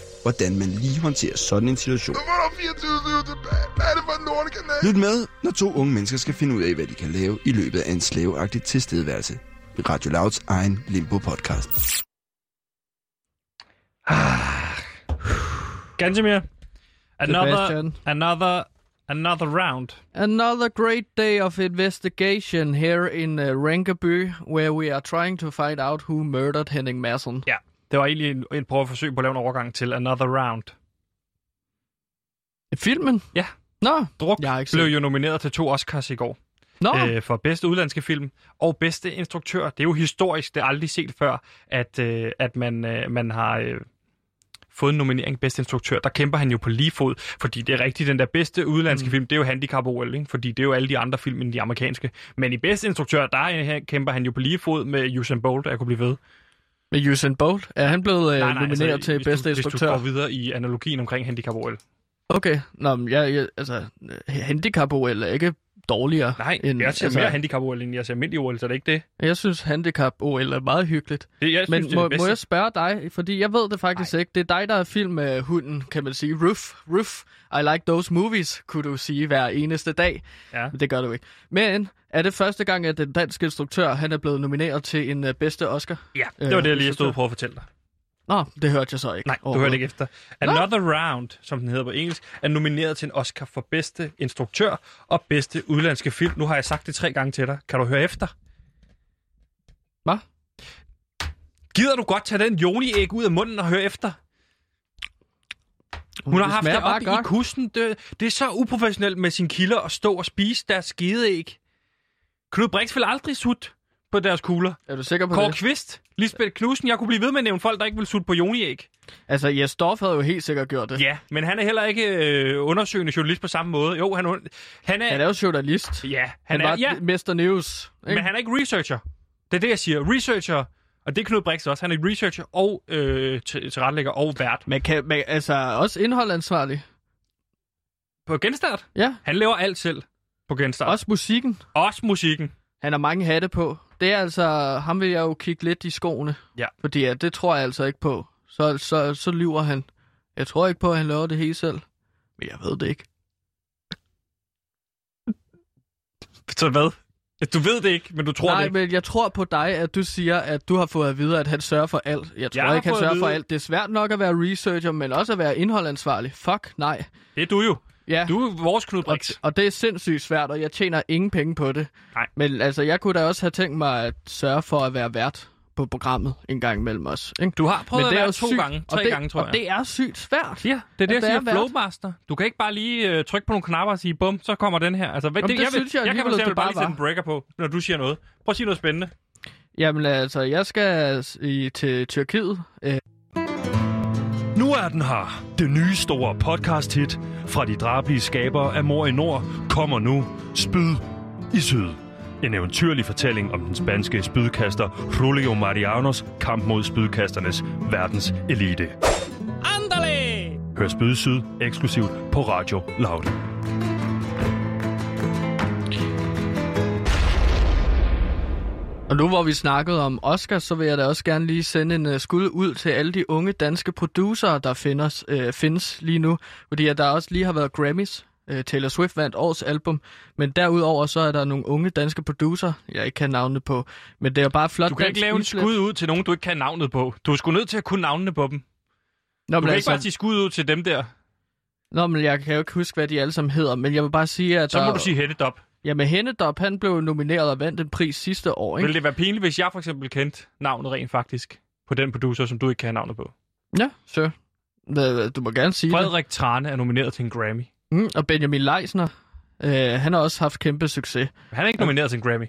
Speaker 8: hvordan man lige håndterer sådan en situation. Lyt med, når to unge mennesker skal finde ud af, hvad de kan lave i løbet af en slaveagtig tilstedeværelse. I Radio Louds egen Limbo-podcast.
Speaker 2: Gantemir, another,
Speaker 3: Sebastian.
Speaker 2: another, another round.
Speaker 3: Another great day of investigation here in uh, Rankaby, where we are trying to find out who murdered Henning Madsen.
Speaker 2: Ja, det var egentlig en, en prøve at forsøge på at lave en overgang til another round.
Speaker 3: Filmen?
Speaker 2: Ja.
Speaker 3: Nå,
Speaker 2: Druk
Speaker 3: jeg ikke
Speaker 2: blev jo nomineret til to Oscars i går.
Speaker 3: Nå,
Speaker 2: øh, for bedste udlandske film og bedste instruktør. Det er jo historisk, det er aldrig set før, at, øh, at man, øh, man har øh, fået en nominering bedste instruktør. Der kæmper han jo på lige fod, fordi det er rigtigt, den der bedste udlandske mm. film, det er jo handicap OL, ikke? fordi det er jo alle de andre film end de amerikanske. Men i bedste instruktør, der er, kæmper han jo på lige fod med Usain Bolt, jeg kunne blive ved.
Speaker 3: Med Usain Bolt. Er han blevet øh,
Speaker 2: Nej, nej,
Speaker 3: nomineret
Speaker 2: altså,
Speaker 3: til
Speaker 2: hvis
Speaker 3: bedste
Speaker 2: du, Hvis
Speaker 3: instruktør?
Speaker 2: du går videre i analogien omkring handicap OL.
Speaker 3: Okay, Nå, men jeg, jeg, altså, handicap OL er ikke dårligere.
Speaker 2: Nej,
Speaker 3: end,
Speaker 2: jeg ser
Speaker 3: altså,
Speaker 2: mere handicap OL, end jeg ser almindelig OL, så det er ikke det.
Speaker 3: Jeg synes, handicap OL er meget hyggeligt.
Speaker 2: det jeg
Speaker 3: Men
Speaker 2: synes, det er
Speaker 3: må,
Speaker 2: det
Speaker 3: må jeg spørge dig, fordi jeg ved det faktisk ikke. Det er dig, der er film med hunden, kan man sige. Roof, Roof, I like those movies, kunne du sige hver eneste dag.
Speaker 2: Ja.
Speaker 3: Men det gør du ikke. Men er det første gang, at den danske instruktør han er blevet nomineret til en uh, bedste Oscar?
Speaker 2: Ja, det var det, jeg lige
Speaker 3: Øh,
Speaker 2: stod på at fortælle dig.
Speaker 3: Nå, det hørte jeg så ikke.
Speaker 2: Nej, du hørte ikke efter. Another Round, som den hedder på engelsk, er nomineret til en Oscar for bedste instruktør og bedste udlandske film. Nu har jeg sagt det tre gange til dig. Kan du høre efter?
Speaker 3: Hvad?
Speaker 2: Gider du godt tage den joni-æg ud af munden og høre efter? Hun har
Speaker 3: Det
Speaker 2: haft
Speaker 3: smager
Speaker 2: det op i kussen. Det, det er så uprofessionelt med sine kilder at stå og spise deres skideæg. Knud Brix vil aldrig sutte på deres kugler.
Speaker 3: Er du sikker på
Speaker 2: Kåre
Speaker 3: det?
Speaker 2: Kvist, Lisbeth Knudsen, jeg kunne blive ved med at nævne folk, der ikke vil sutte på joni-æg.
Speaker 3: Altså, Jes Dorf havde jo helt sikkert gjort det.
Speaker 2: Ja, men han er heller ikke øh, undersøgende journalist på samme måde. Jo, han, han er...
Speaker 3: Han er jo journalist.
Speaker 2: Ja, han,
Speaker 3: Han
Speaker 2: er...
Speaker 3: var
Speaker 2: Ja,
Speaker 3: Mr. News. Ikke?
Speaker 2: men han er ikke researcher. Det er det, jeg siger. Researcher, og det er Knud Brix også. Han er researcher og øh, til- tilrettelægger og vært.
Speaker 3: Men kan, men, altså, også indholdansvarlig.
Speaker 2: På Genstart,
Speaker 3: Ja,
Speaker 2: han laver alt selv på Genstart.
Speaker 3: også musikken.
Speaker 2: også musikken.
Speaker 3: Han har mange hatte på. Det er altså, ham vil jeg jo kigge lidt i skoene.
Speaker 2: Ja.
Speaker 3: Fordi ja, det tror jeg altså ikke på. Så, så, så lyver han. Jeg tror ikke på, at han laver det hele selv. Men jeg ved det ikke.
Speaker 2: Så hvad? Du ved det ikke, men du tror
Speaker 3: Nej,
Speaker 2: det ikke.
Speaker 3: men jeg tror på dig, at du siger, at du har fået at vide, at han sørger for alt. Jeg tror
Speaker 2: Jeg
Speaker 3: ikke, han sørger for alt. Det er svært nok at være researcher, men også at være indholdansvarlig. Fuck, nej.
Speaker 2: Det er du jo.
Speaker 3: Ja.
Speaker 2: Du er vores Knud
Speaker 3: Og,
Speaker 2: Brix.
Speaker 3: og det er sindssygt svært, og jeg tjener ingen penge på det.
Speaker 2: Nej.
Speaker 3: Men altså, jeg kunne da også have tænkt mig at sørge for at være vært på programmet en gang imellem os. Ikke?
Speaker 2: Du har prøvet
Speaker 3: Men
Speaker 2: at
Speaker 3: det er
Speaker 2: være to
Speaker 3: sygt,
Speaker 2: gange,
Speaker 3: og
Speaker 2: tre
Speaker 3: det,
Speaker 2: gange, tror jeg.
Speaker 3: Og det er sygt svært.
Speaker 2: Ja, det er det,
Speaker 3: At
Speaker 2: jeg siger. Flowmaster. Du kan ikke bare lige øh, trykke på nogle knapper og sige, bum, så kommer den her. Altså, hvad,
Speaker 3: Jamen, det
Speaker 2: jeg,
Speaker 3: synes jeg
Speaker 2: jeg kan for eksempel
Speaker 3: det
Speaker 2: bare lige sætte en breaker på, når du siger noget. Prøv at sige noget spændende.
Speaker 3: Jamen altså, jeg skal i, til Tyrkiet. Øh,
Speaker 9: Nu er den her. Det nye store podcast-hit fra de drabelige skabere af Mor i Nord kommer nu. Spyd i syd. En eventyrlig fortælling om den spanske spydkaster Julio Marianos kamp mod spydkasternes verdens elite. Andale! Hør Spyd Syd eksklusivt på Radio Loud.
Speaker 3: Og nu hvor vi snakkede om Oscar, så vil jeg da også gerne lige sende en uh, skud ud til alle de unge danske producerer, der findes, øh, findes lige nu. Fordi at der også lige har været Grammys. Øh, Taylor Swift vandt årets album. Men derudover så er der nogle unge danske producer, jeg ikke kan navnet på. Men det er bare flot
Speaker 2: Du kan ikke lave en skud ud til nogen, du ikke kan navnet på. Du er sgu nødt til at kunne navnene på dem.
Speaker 3: Nå,
Speaker 2: Du
Speaker 3: men
Speaker 2: kan
Speaker 3: altså,
Speaker 2: ikke bare sige skud ud til dem der.
Speaker 3: Nå, men jeg kan jo ikke huske, hvad de alle sammen hedder, men jeg vil bare sige, at
Speaker 2: Så
Speaker 3: der...
Speaker 2: må du sige Hennedop.
Speaker 3: Jamen, Hennedop, han blev nomineret og vandt en pris sidste år, ikke?
Speaker 2: Vil det være pinligt, hvis jeg for eksempel kendte navnet rent faktisk på den producer, som du ikke kan have navnet på?
Speaker 3: Ja, sure. Hva- Du må gerne sige
Speaker 2: Frederik Trane er nomineret til en Grammy.
Speaker 3: det. Mm, og Benjamin Leisner, øh, han har også haft kæmpe succes.
Speaker 2: Han er ikke nomineret til en Grammy.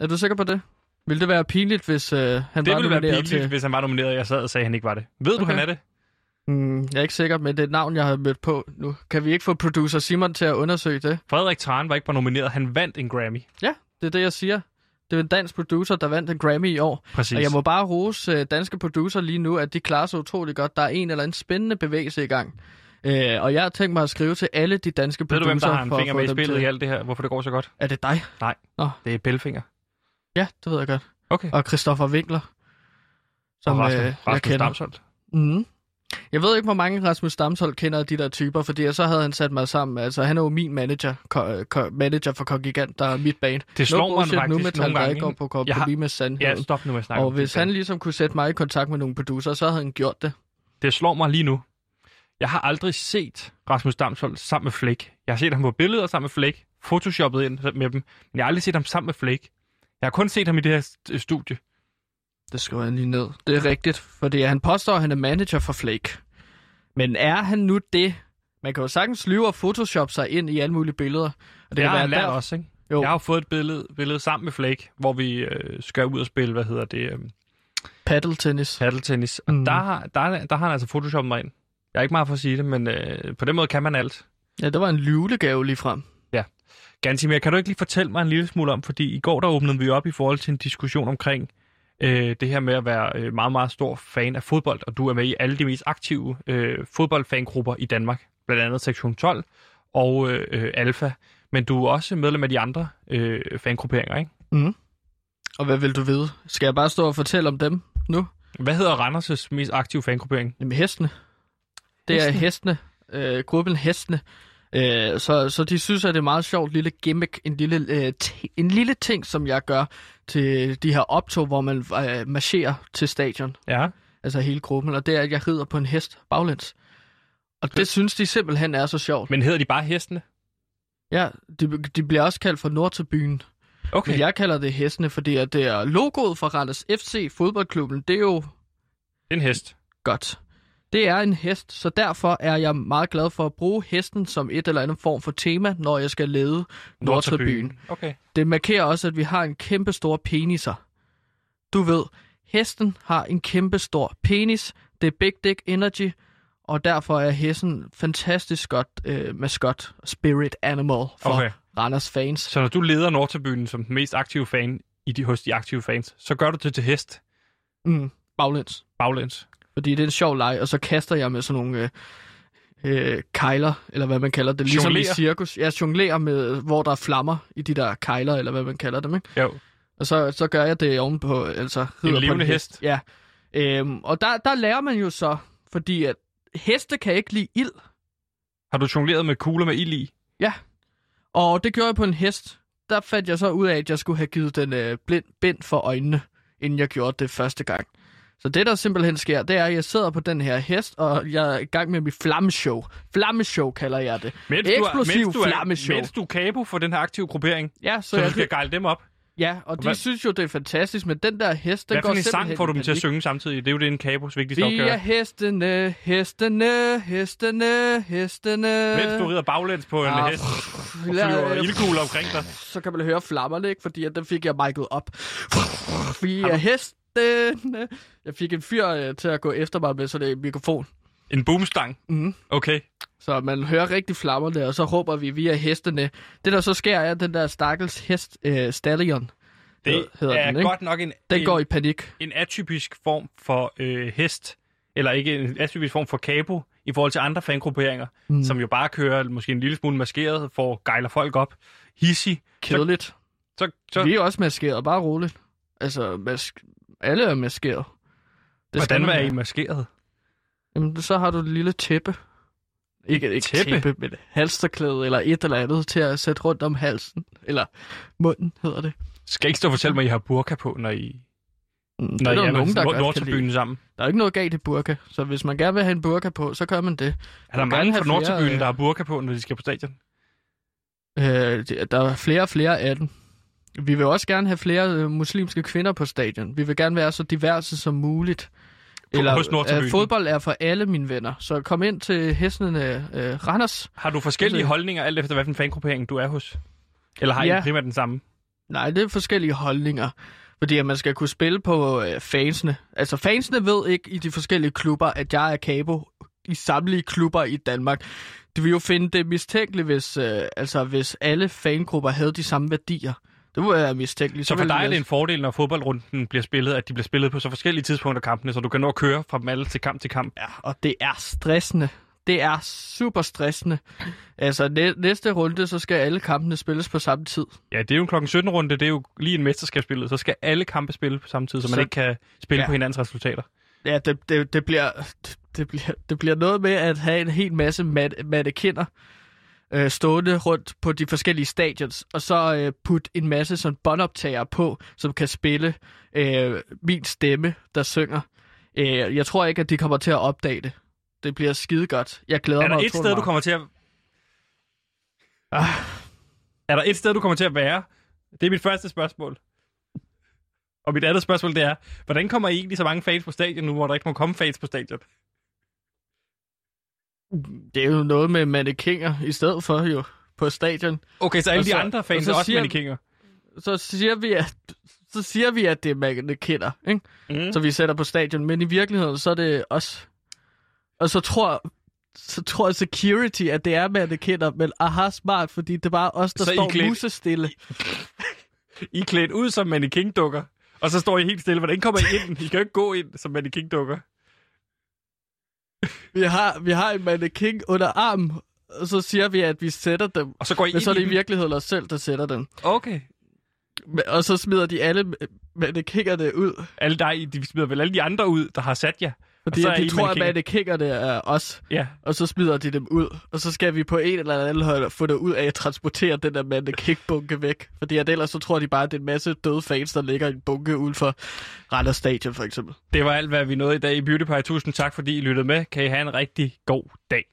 Speaker 3: Er du sikker på det? Vil det være pinligt, hvis øh, han
Speaker 2: Det
Speaker 3: var
Speaker 2: ville være
Speaker 3: nomineret
Speaker 2: pinligt,
Speaker 3: til...
Speaker 2: hvis han var nomineret, og jeg sad og sagde, at han ikke var det. Ved du,
Speaker 3: Okay.
Speaker 2: han er det?
Speaker 3: Mm, jeg er ikke sikker, men det er et navn, jeg har mødt på nu. Kan vi ikke få producer Simon til at undersøge det?
Speaker 2: Frederik Trane var ikke bare nomineret, han vandt en Grammy.
Speaker 3: Ja, det er det, jeg siger. Det er en dansk producer, der vandt en Grammy i år.
Speaker 2: Præcis.
Speaker 3: Og jeg må bare rose øh, danske producer lige nu, at de klarer sig utroligt godt. Der er en eller anden spændende bevægelse i gang. Øh, og jeg har tænkt mig at skrive til alle de danske
Speaker 2: Ved
Speaker 3: producer.
Speaker 2: du, hvem der har en finger med i spillet
Speaker 3: til-
Speaker 2: i alt det her? Hvorfor det går så godt?
Speaker 3: Er det dig?
Speaker 2: Det er Bælfinger.
Speaker 3: Ja, det ved jeg godt.
Speaker 2: Okay.
Speaker 3: Og Christoffer Winkler.
Speaker 2: Som og Rasmus,
Speaker 3: øh, jeg
Speaker 2: Rasmus
Speaker 3: kender.
Speaker 2: Damsholdt.
Speaker 3: Mm. Jeg ved ikke, hvor mange Rasmus Damshold kender af de der typer, fordi så havde han sat mig sammen. Altså, han er jo min manager, ko- ko- manager for Kongigant, der er mit band.
Speaker 2: Det slår mig
Speaker 3: bullshit,
Speaker 2: faktisk
Speaker 3: nu metal,
Speaker 2: nogle
Speaker 3: der
Speaker 2: gange.
Speaker 3: ikke går på
Speaker 2: Jeg har-
Speaker 3: kompromis med
Speaker 2: Ja,
Speaker 3: sandheden.
Speaker 2: stop nu med at snakke
Speaker 3: og hvis han ligesom kunne sætte mig i kontakt med nogle producer, så havde han gjort det.
Speaker 2: Det slår mig lige nu. Jeg har aldrig set Rasmus Damsholdt sammen med Flake. Jeg har set ham på billeder sammen med Flake, photoshoppet ind med dem, men jeg har aldrig set ham sammen med Flake. Jeg har kun set ham i det her st- studie.
Speaker 3: Det skriver jeg lige ned. Det er rigtigt, fordi han påstår, at han er manager for Flake. Men er han nu det? Man kan jo sagtens lyve og photoshop sig ind i alle mulige billeder. Og
Speaker 2: Det,
Speaker 3: kan
Speaker 2: har han lært
Speaker 3: der-
Speaker 2: også, ikke?
Speaker 3: Jo.
Speaker 2: Jeg har jo fået et billede, billede sammen med Flake, hvor vi øh, skal ud og spille, hvad hedder det, øh,
Speaker 3: Paddle tennis.
Speaker 2: paddeltennis. Og
Speaker 3: Mm.
Speaker 2: der, har, der, der har han altså photoshoppet mig ind. Jeg er ikke meget for at sige det, men øh, på den måde kan man alt.
Speaker 3: Ja, det var en julegave lige frem.
Speaker 2: Gansimir, kan du ikke lige fortælle mig en lille smule om, fordi i går der åbnede vi op i forhold til en diskussion omkring øh, det her med at være øh, meget, meget stor fan af fodbold, og du er med i alle de mest aktive øh, fodboldfangrupper i Danmark, blandt andet Sektion 12 og øh, øh, Alfa, men du er også medlem af de andre øh, fangrupperinger, ikke?
Speaker 3: Og hvad vil du vide? Skal jeg bare stå og fortælle om dem nu?
Speaker 2: Hvad hedder Randers' mest aktive fangruppering?
Speaker 3: Jamen hestene. Det er hestene. Øh, gruppen hestene. Øh, så, så de synes, at det er meget sjovt lille gimmick, en lille, øh, en lille ting, som jeg gør til de her optog, hvor man øh, marcherer til stadion.
Speaker 2: Ja.
Speaker 3: Altså hele gruppen, og det er, at jeg rider på en hest baglæns. Og det synes de simpelthen er så sjovt.
Speaker 2: Men hedder de bare hestene?
Speaker 3: Ja, de, de bliver også kaldt for Nordtabyen.
Speaker 2: Okay.
Speaker 3: Men jeg kalder det hestene, fordi at det er logoet for Randers FC fodboldklubben. Det er jo
Speaker 2: En hest.
Speaker 3: godt. Det er en hest, så derfor er jeg meget glad for at bruge hesten som et eller andet form for tema, når jeg skal lede Nordtribyen.
Speaker 2: Okay.
Speaker 3: Det markerer også, at vi har en kæmpe stor peniser. Du ved, hesten har en kæmpe stor penis. Det er Big Dick Energy, og derfor er hesten fantastisk godt øh, maskot, spirit animal for
Speaker 2: Okay.
Speaker 3: Randers fans.
Speaker 2: Så når du leder Nordtabyen som den mest aktive fan i de, hos de aktive fans, så gør du det til hest
Speaker 3: Mm, baglæns.
Speaker 2: baglæns.
Speaker 3: Fordi det er en sjov leg, og så kaster jeg med sådan nogle øh, øh, kejler, eller hvad man kalder det. Ligesom
Speaker 2: Jonglerer?
Speaker 3: i cirkus. Jeg jonglerer med, hvor der er flammer i de der kejler, eller hvad man kalder dem, ikke?
Speaker 2: Jo.
Speaker 3: Og så, så gør jeg det ovenpå, altså rider på
Speaker 2: levende hest?
Speaker 3: Ja. Øhm, og der, der lærer man jo så, fordi at heste kan ikke lide ild.
Speaker 2: Har du jongleret med kugler med ild i?
Speaker 3: Og det gjorde jeg på en hest. Der fandt jeg så ud af, at jeg skulle have givet den øh, blind bind for øjnene, inden jeg gjorde det første gang. Så det, der simpelthen sker, det er, at jeg sidder på den her hest, og jeg er i gang med mit flammeshow. Flammeshow kalder jeg det.
Speaker 2: Mens
Speaker 3: Eksplosiv
Speaker 2: du, er, mens, du er,
Speaker 3: flammeshow.
Speaker 2: mens du er kabo for den her aktive gruppering,
Speaker 3: Ja, så,
Speaker 2: så, du
Speaker 3: jeg,
Speaker 2: skal gejle dem op.
Speaker 3: ja, og de
Speaker 2: Hvad-
Speaker 3: synes jo, det er fantastisk, men den der hest, den
Speaker 2: Hvad
Speaker 3: går
Speaker 2: for en
Speaker 3: simpelthen
Speaker 2: sang får du dem til at synge samtidig? Det er jo det, en kabos vigtigste
Speaker 3: Vi er
Speaker 2: opgave.
Speaker 3: hestene, hestene, hestene, hestene.
Speaker 2: Mens du rider baglæns på en
Speaker 3: Ah,
Speaker 2: hest og
Speaker 3: lad-
Speaker 2: flyver ildkugler omkring dig.
Speaker 3: så kan man høre flammerne, ikke? Fordi at den fik jeg mic'et op. Vi er hestene. Jeg fik en fyr øh, til at gå efter mig med sådan en mikrofon.
Speaker 2: En boomstang.
Speaker 3: Mhm.
Speaker 2: Okay.
Speaker 3: Så man hører rigtig flammerne, og så råber vi, vi er hestene. Det der så sker, er, at den der stakkels hest, øh, Stallion,
Speaker 2: Det
Speaker 3: hedder
Speaker 2: er
Speaker 3: den, ikke?
Speaker 2: godt nok en,
Speaker 3: den
Speaker 2: en,
Speaker 3: går i panik.
Speaker 2: en atypisk form for øh, hest, eller ikke en atypisk form for kabo, i forhold til andre fangrupperinger,
Speaker 3: Mm.
Speaker 2: mm. som jo bare kører måske en lille smule maskeret, for gejler folk op. Hissig.
Speaker 3: Kedeligt.
Speaker 2: Så, så,
Speaker 3: Så... Vi er også maskeret, bare roligt. Altså, mask... alle er maskeret. Det
Speaker 2: hvordan er I maskeret?
Speaker 3: Jamen, så har du et lille tæppe. Ikke, ikke
Speaker 2: Tæppe?
Speaker 3: tæppe, men halsterklæde eller et eller andet til at sætte rundt om halsen. Eller munden hedder det.
Speaker 2: Skal I ikke stå og fortælle mig, at I har burka på, når I,
Speaker 3: Mm,
Speaker 2: når
Speaker 3: er
Speaker 2: I
Speaker 3: der
Speaker 2: er
Speaker 3: jo nogen, der
Speaker 2: Nord-
Speaker 3: godt kan lide.
Speaker 2: Sammen?
Speaker 3: Der er ikke noget galt i burka, så hvis man gerne vil have en burka på, så gør man det.
Speaker 2: Er der mange fra
Speaker 3: flere,
Speaker 2: Nordtribunen,
Speaker 3: øh,
Speaker 2: der har burka på, når de skal på stadion?
Speaker 3: Øh, der er flere og flere af dem. Vi vil også gerne have flere øh, muslimske kvinder på stadion. Vi vil gerne være så diverse som muligt.
Speaker 2: Nordtribunen.
Speaker 3: øh, fodbold er for alle mine venner, så kom ind til hestene øh, Randers.
Speaker 2: Har du forskellige holdninger, alt efter hvilken fangruppering du er hos? Eller har I
Speaker 3: Ja.
Speaker 2: primært den samme?
Speaker 3: Nej, det er forskellige holdninger. Fordi at man skal kunne spille på øh, fansene. Altså fansene ved ikke i de forskellige klubber, at jeg er kabo i samtlige klubber i Danmark. Det vil jo finde det mistænkeligt, hvis, øh, altså, hvis alle fangrupper havde de samme værdier. Det må være mistænkeligt.
Speaker 2: Så for dig er det en fordel, når fodboldrunden bliver spillet, at de bliver spillet på så forskellige tidspunkter af kampene, så du kan nå at køre fra dem alle til kamp til kamp.
Speaker 3: Ja, og det er stressende. Det er super stressende. Altså, næ- næste runde, så skal alle kampene spilles på samme tid.
Speaker 2: Ja, det er jo en klokken 17 runde, det er jo lige en mesterskabsspillet, så skal alle kampe spille på samme tid, så man
Speaker 3: Så-
Speaker 2: ikke kan spille
Speaker 3: Ja.
Speaker 2: på hinandens resultater.
Speaker 3: Ja, det, det, det, bliver, det, bliver, det bliver noget med at have en hel masse mat, mannequiner øh, stående rundt på de forskellige stadions, og så øh, putte en masse sådan båndoptager på, som kan spille øh, min stemme, der synger. Øh, jeg tror ikke, at de kommer til at opdage det. Det bliver skide godt. Jeg glæder
Speaker 2: Er der
Speaker 3: mig
Speaker 2: et sted, du
Speaker 3: meget.
Speaker 2: kommer til at...
Speaker 3: Ah.
Speaker 2: Er der et sted, du kommer til at være? Det er mit første spørgsmål. Og mit andet spørgsmål, det er, hvordan kommer I egentlig så mange fans på stadion nu, hvor der ikke må komme fans på stadion?
Speaker 3: Det er jo noget med mannequiner i stedet for jo på stadion.
Speaker 2: Okay, så alle
Speaker 3: Og
Speaker 2: de
Speaker 3: så-
Speaker 2: andre fans
Speaker 3: og så
Speaker 2: er også
Speaker 3: siger-
Speaker 2: mannequinger.
Speaker 3: Så siger vi, at, så siger vi, at det er mannequiner, ikke?
Speaker 2: Mm.
Speaker 3: så vi sætter på stadion. Men i virkeligheden, så er det os. Og så tror, så tror security, at det er mannequiner, men aha, smart, fordi det er bare os, der
Speaker 2: Så
Speaker 3: står
Speaker 2: klædt-
Speaker 3: musestille. (laughs)
Speaker 2: I er klædt ud som mannequin-dukker, og så står I helt stille. Hvordan kommer I ind? I kan jo ikke gå ind som mannequin-dukker.
Speaker 3: Vi har, vi har en mannequin under armen, og så siger vi, at vi sætter dem.
Speaker 2: Og så går I
Speaker 3: Men så er det
Speaker 2: i
Speaker 3: virkeligheden os selv, der sætter dem.
Speaker 2: Okay.
Speaker 3: Og så smider de alle mannequinerne ud.
Speaker 2: Alle dig, de smider vel alle de andre ud, der har sat jer.
Speaker 3: Fordi
Speaker 2: så
Speaker 3: at
Speaker 2: er
Speaker 3: de tror, at
Speaker 2: mannequiner.
Speaker 3: mannequingerne er os,
Speaker 2: Ja.
Speaker 3: og så smider de dem ud. Og så skal vi på en eller anden hold få det ud af at transportere den der mannequin-bunke væk. Fordi at ellers så tror de bare, at det er en masse døde fans, der ligger i en bunke uden for Randers Stadion, for eksempel.
Speaker 2: Det var alt, hvad vi nåede i dag i Beauty Pie. Tusind tak, fordi I lyttede med. Kan I have en rigtig god dag.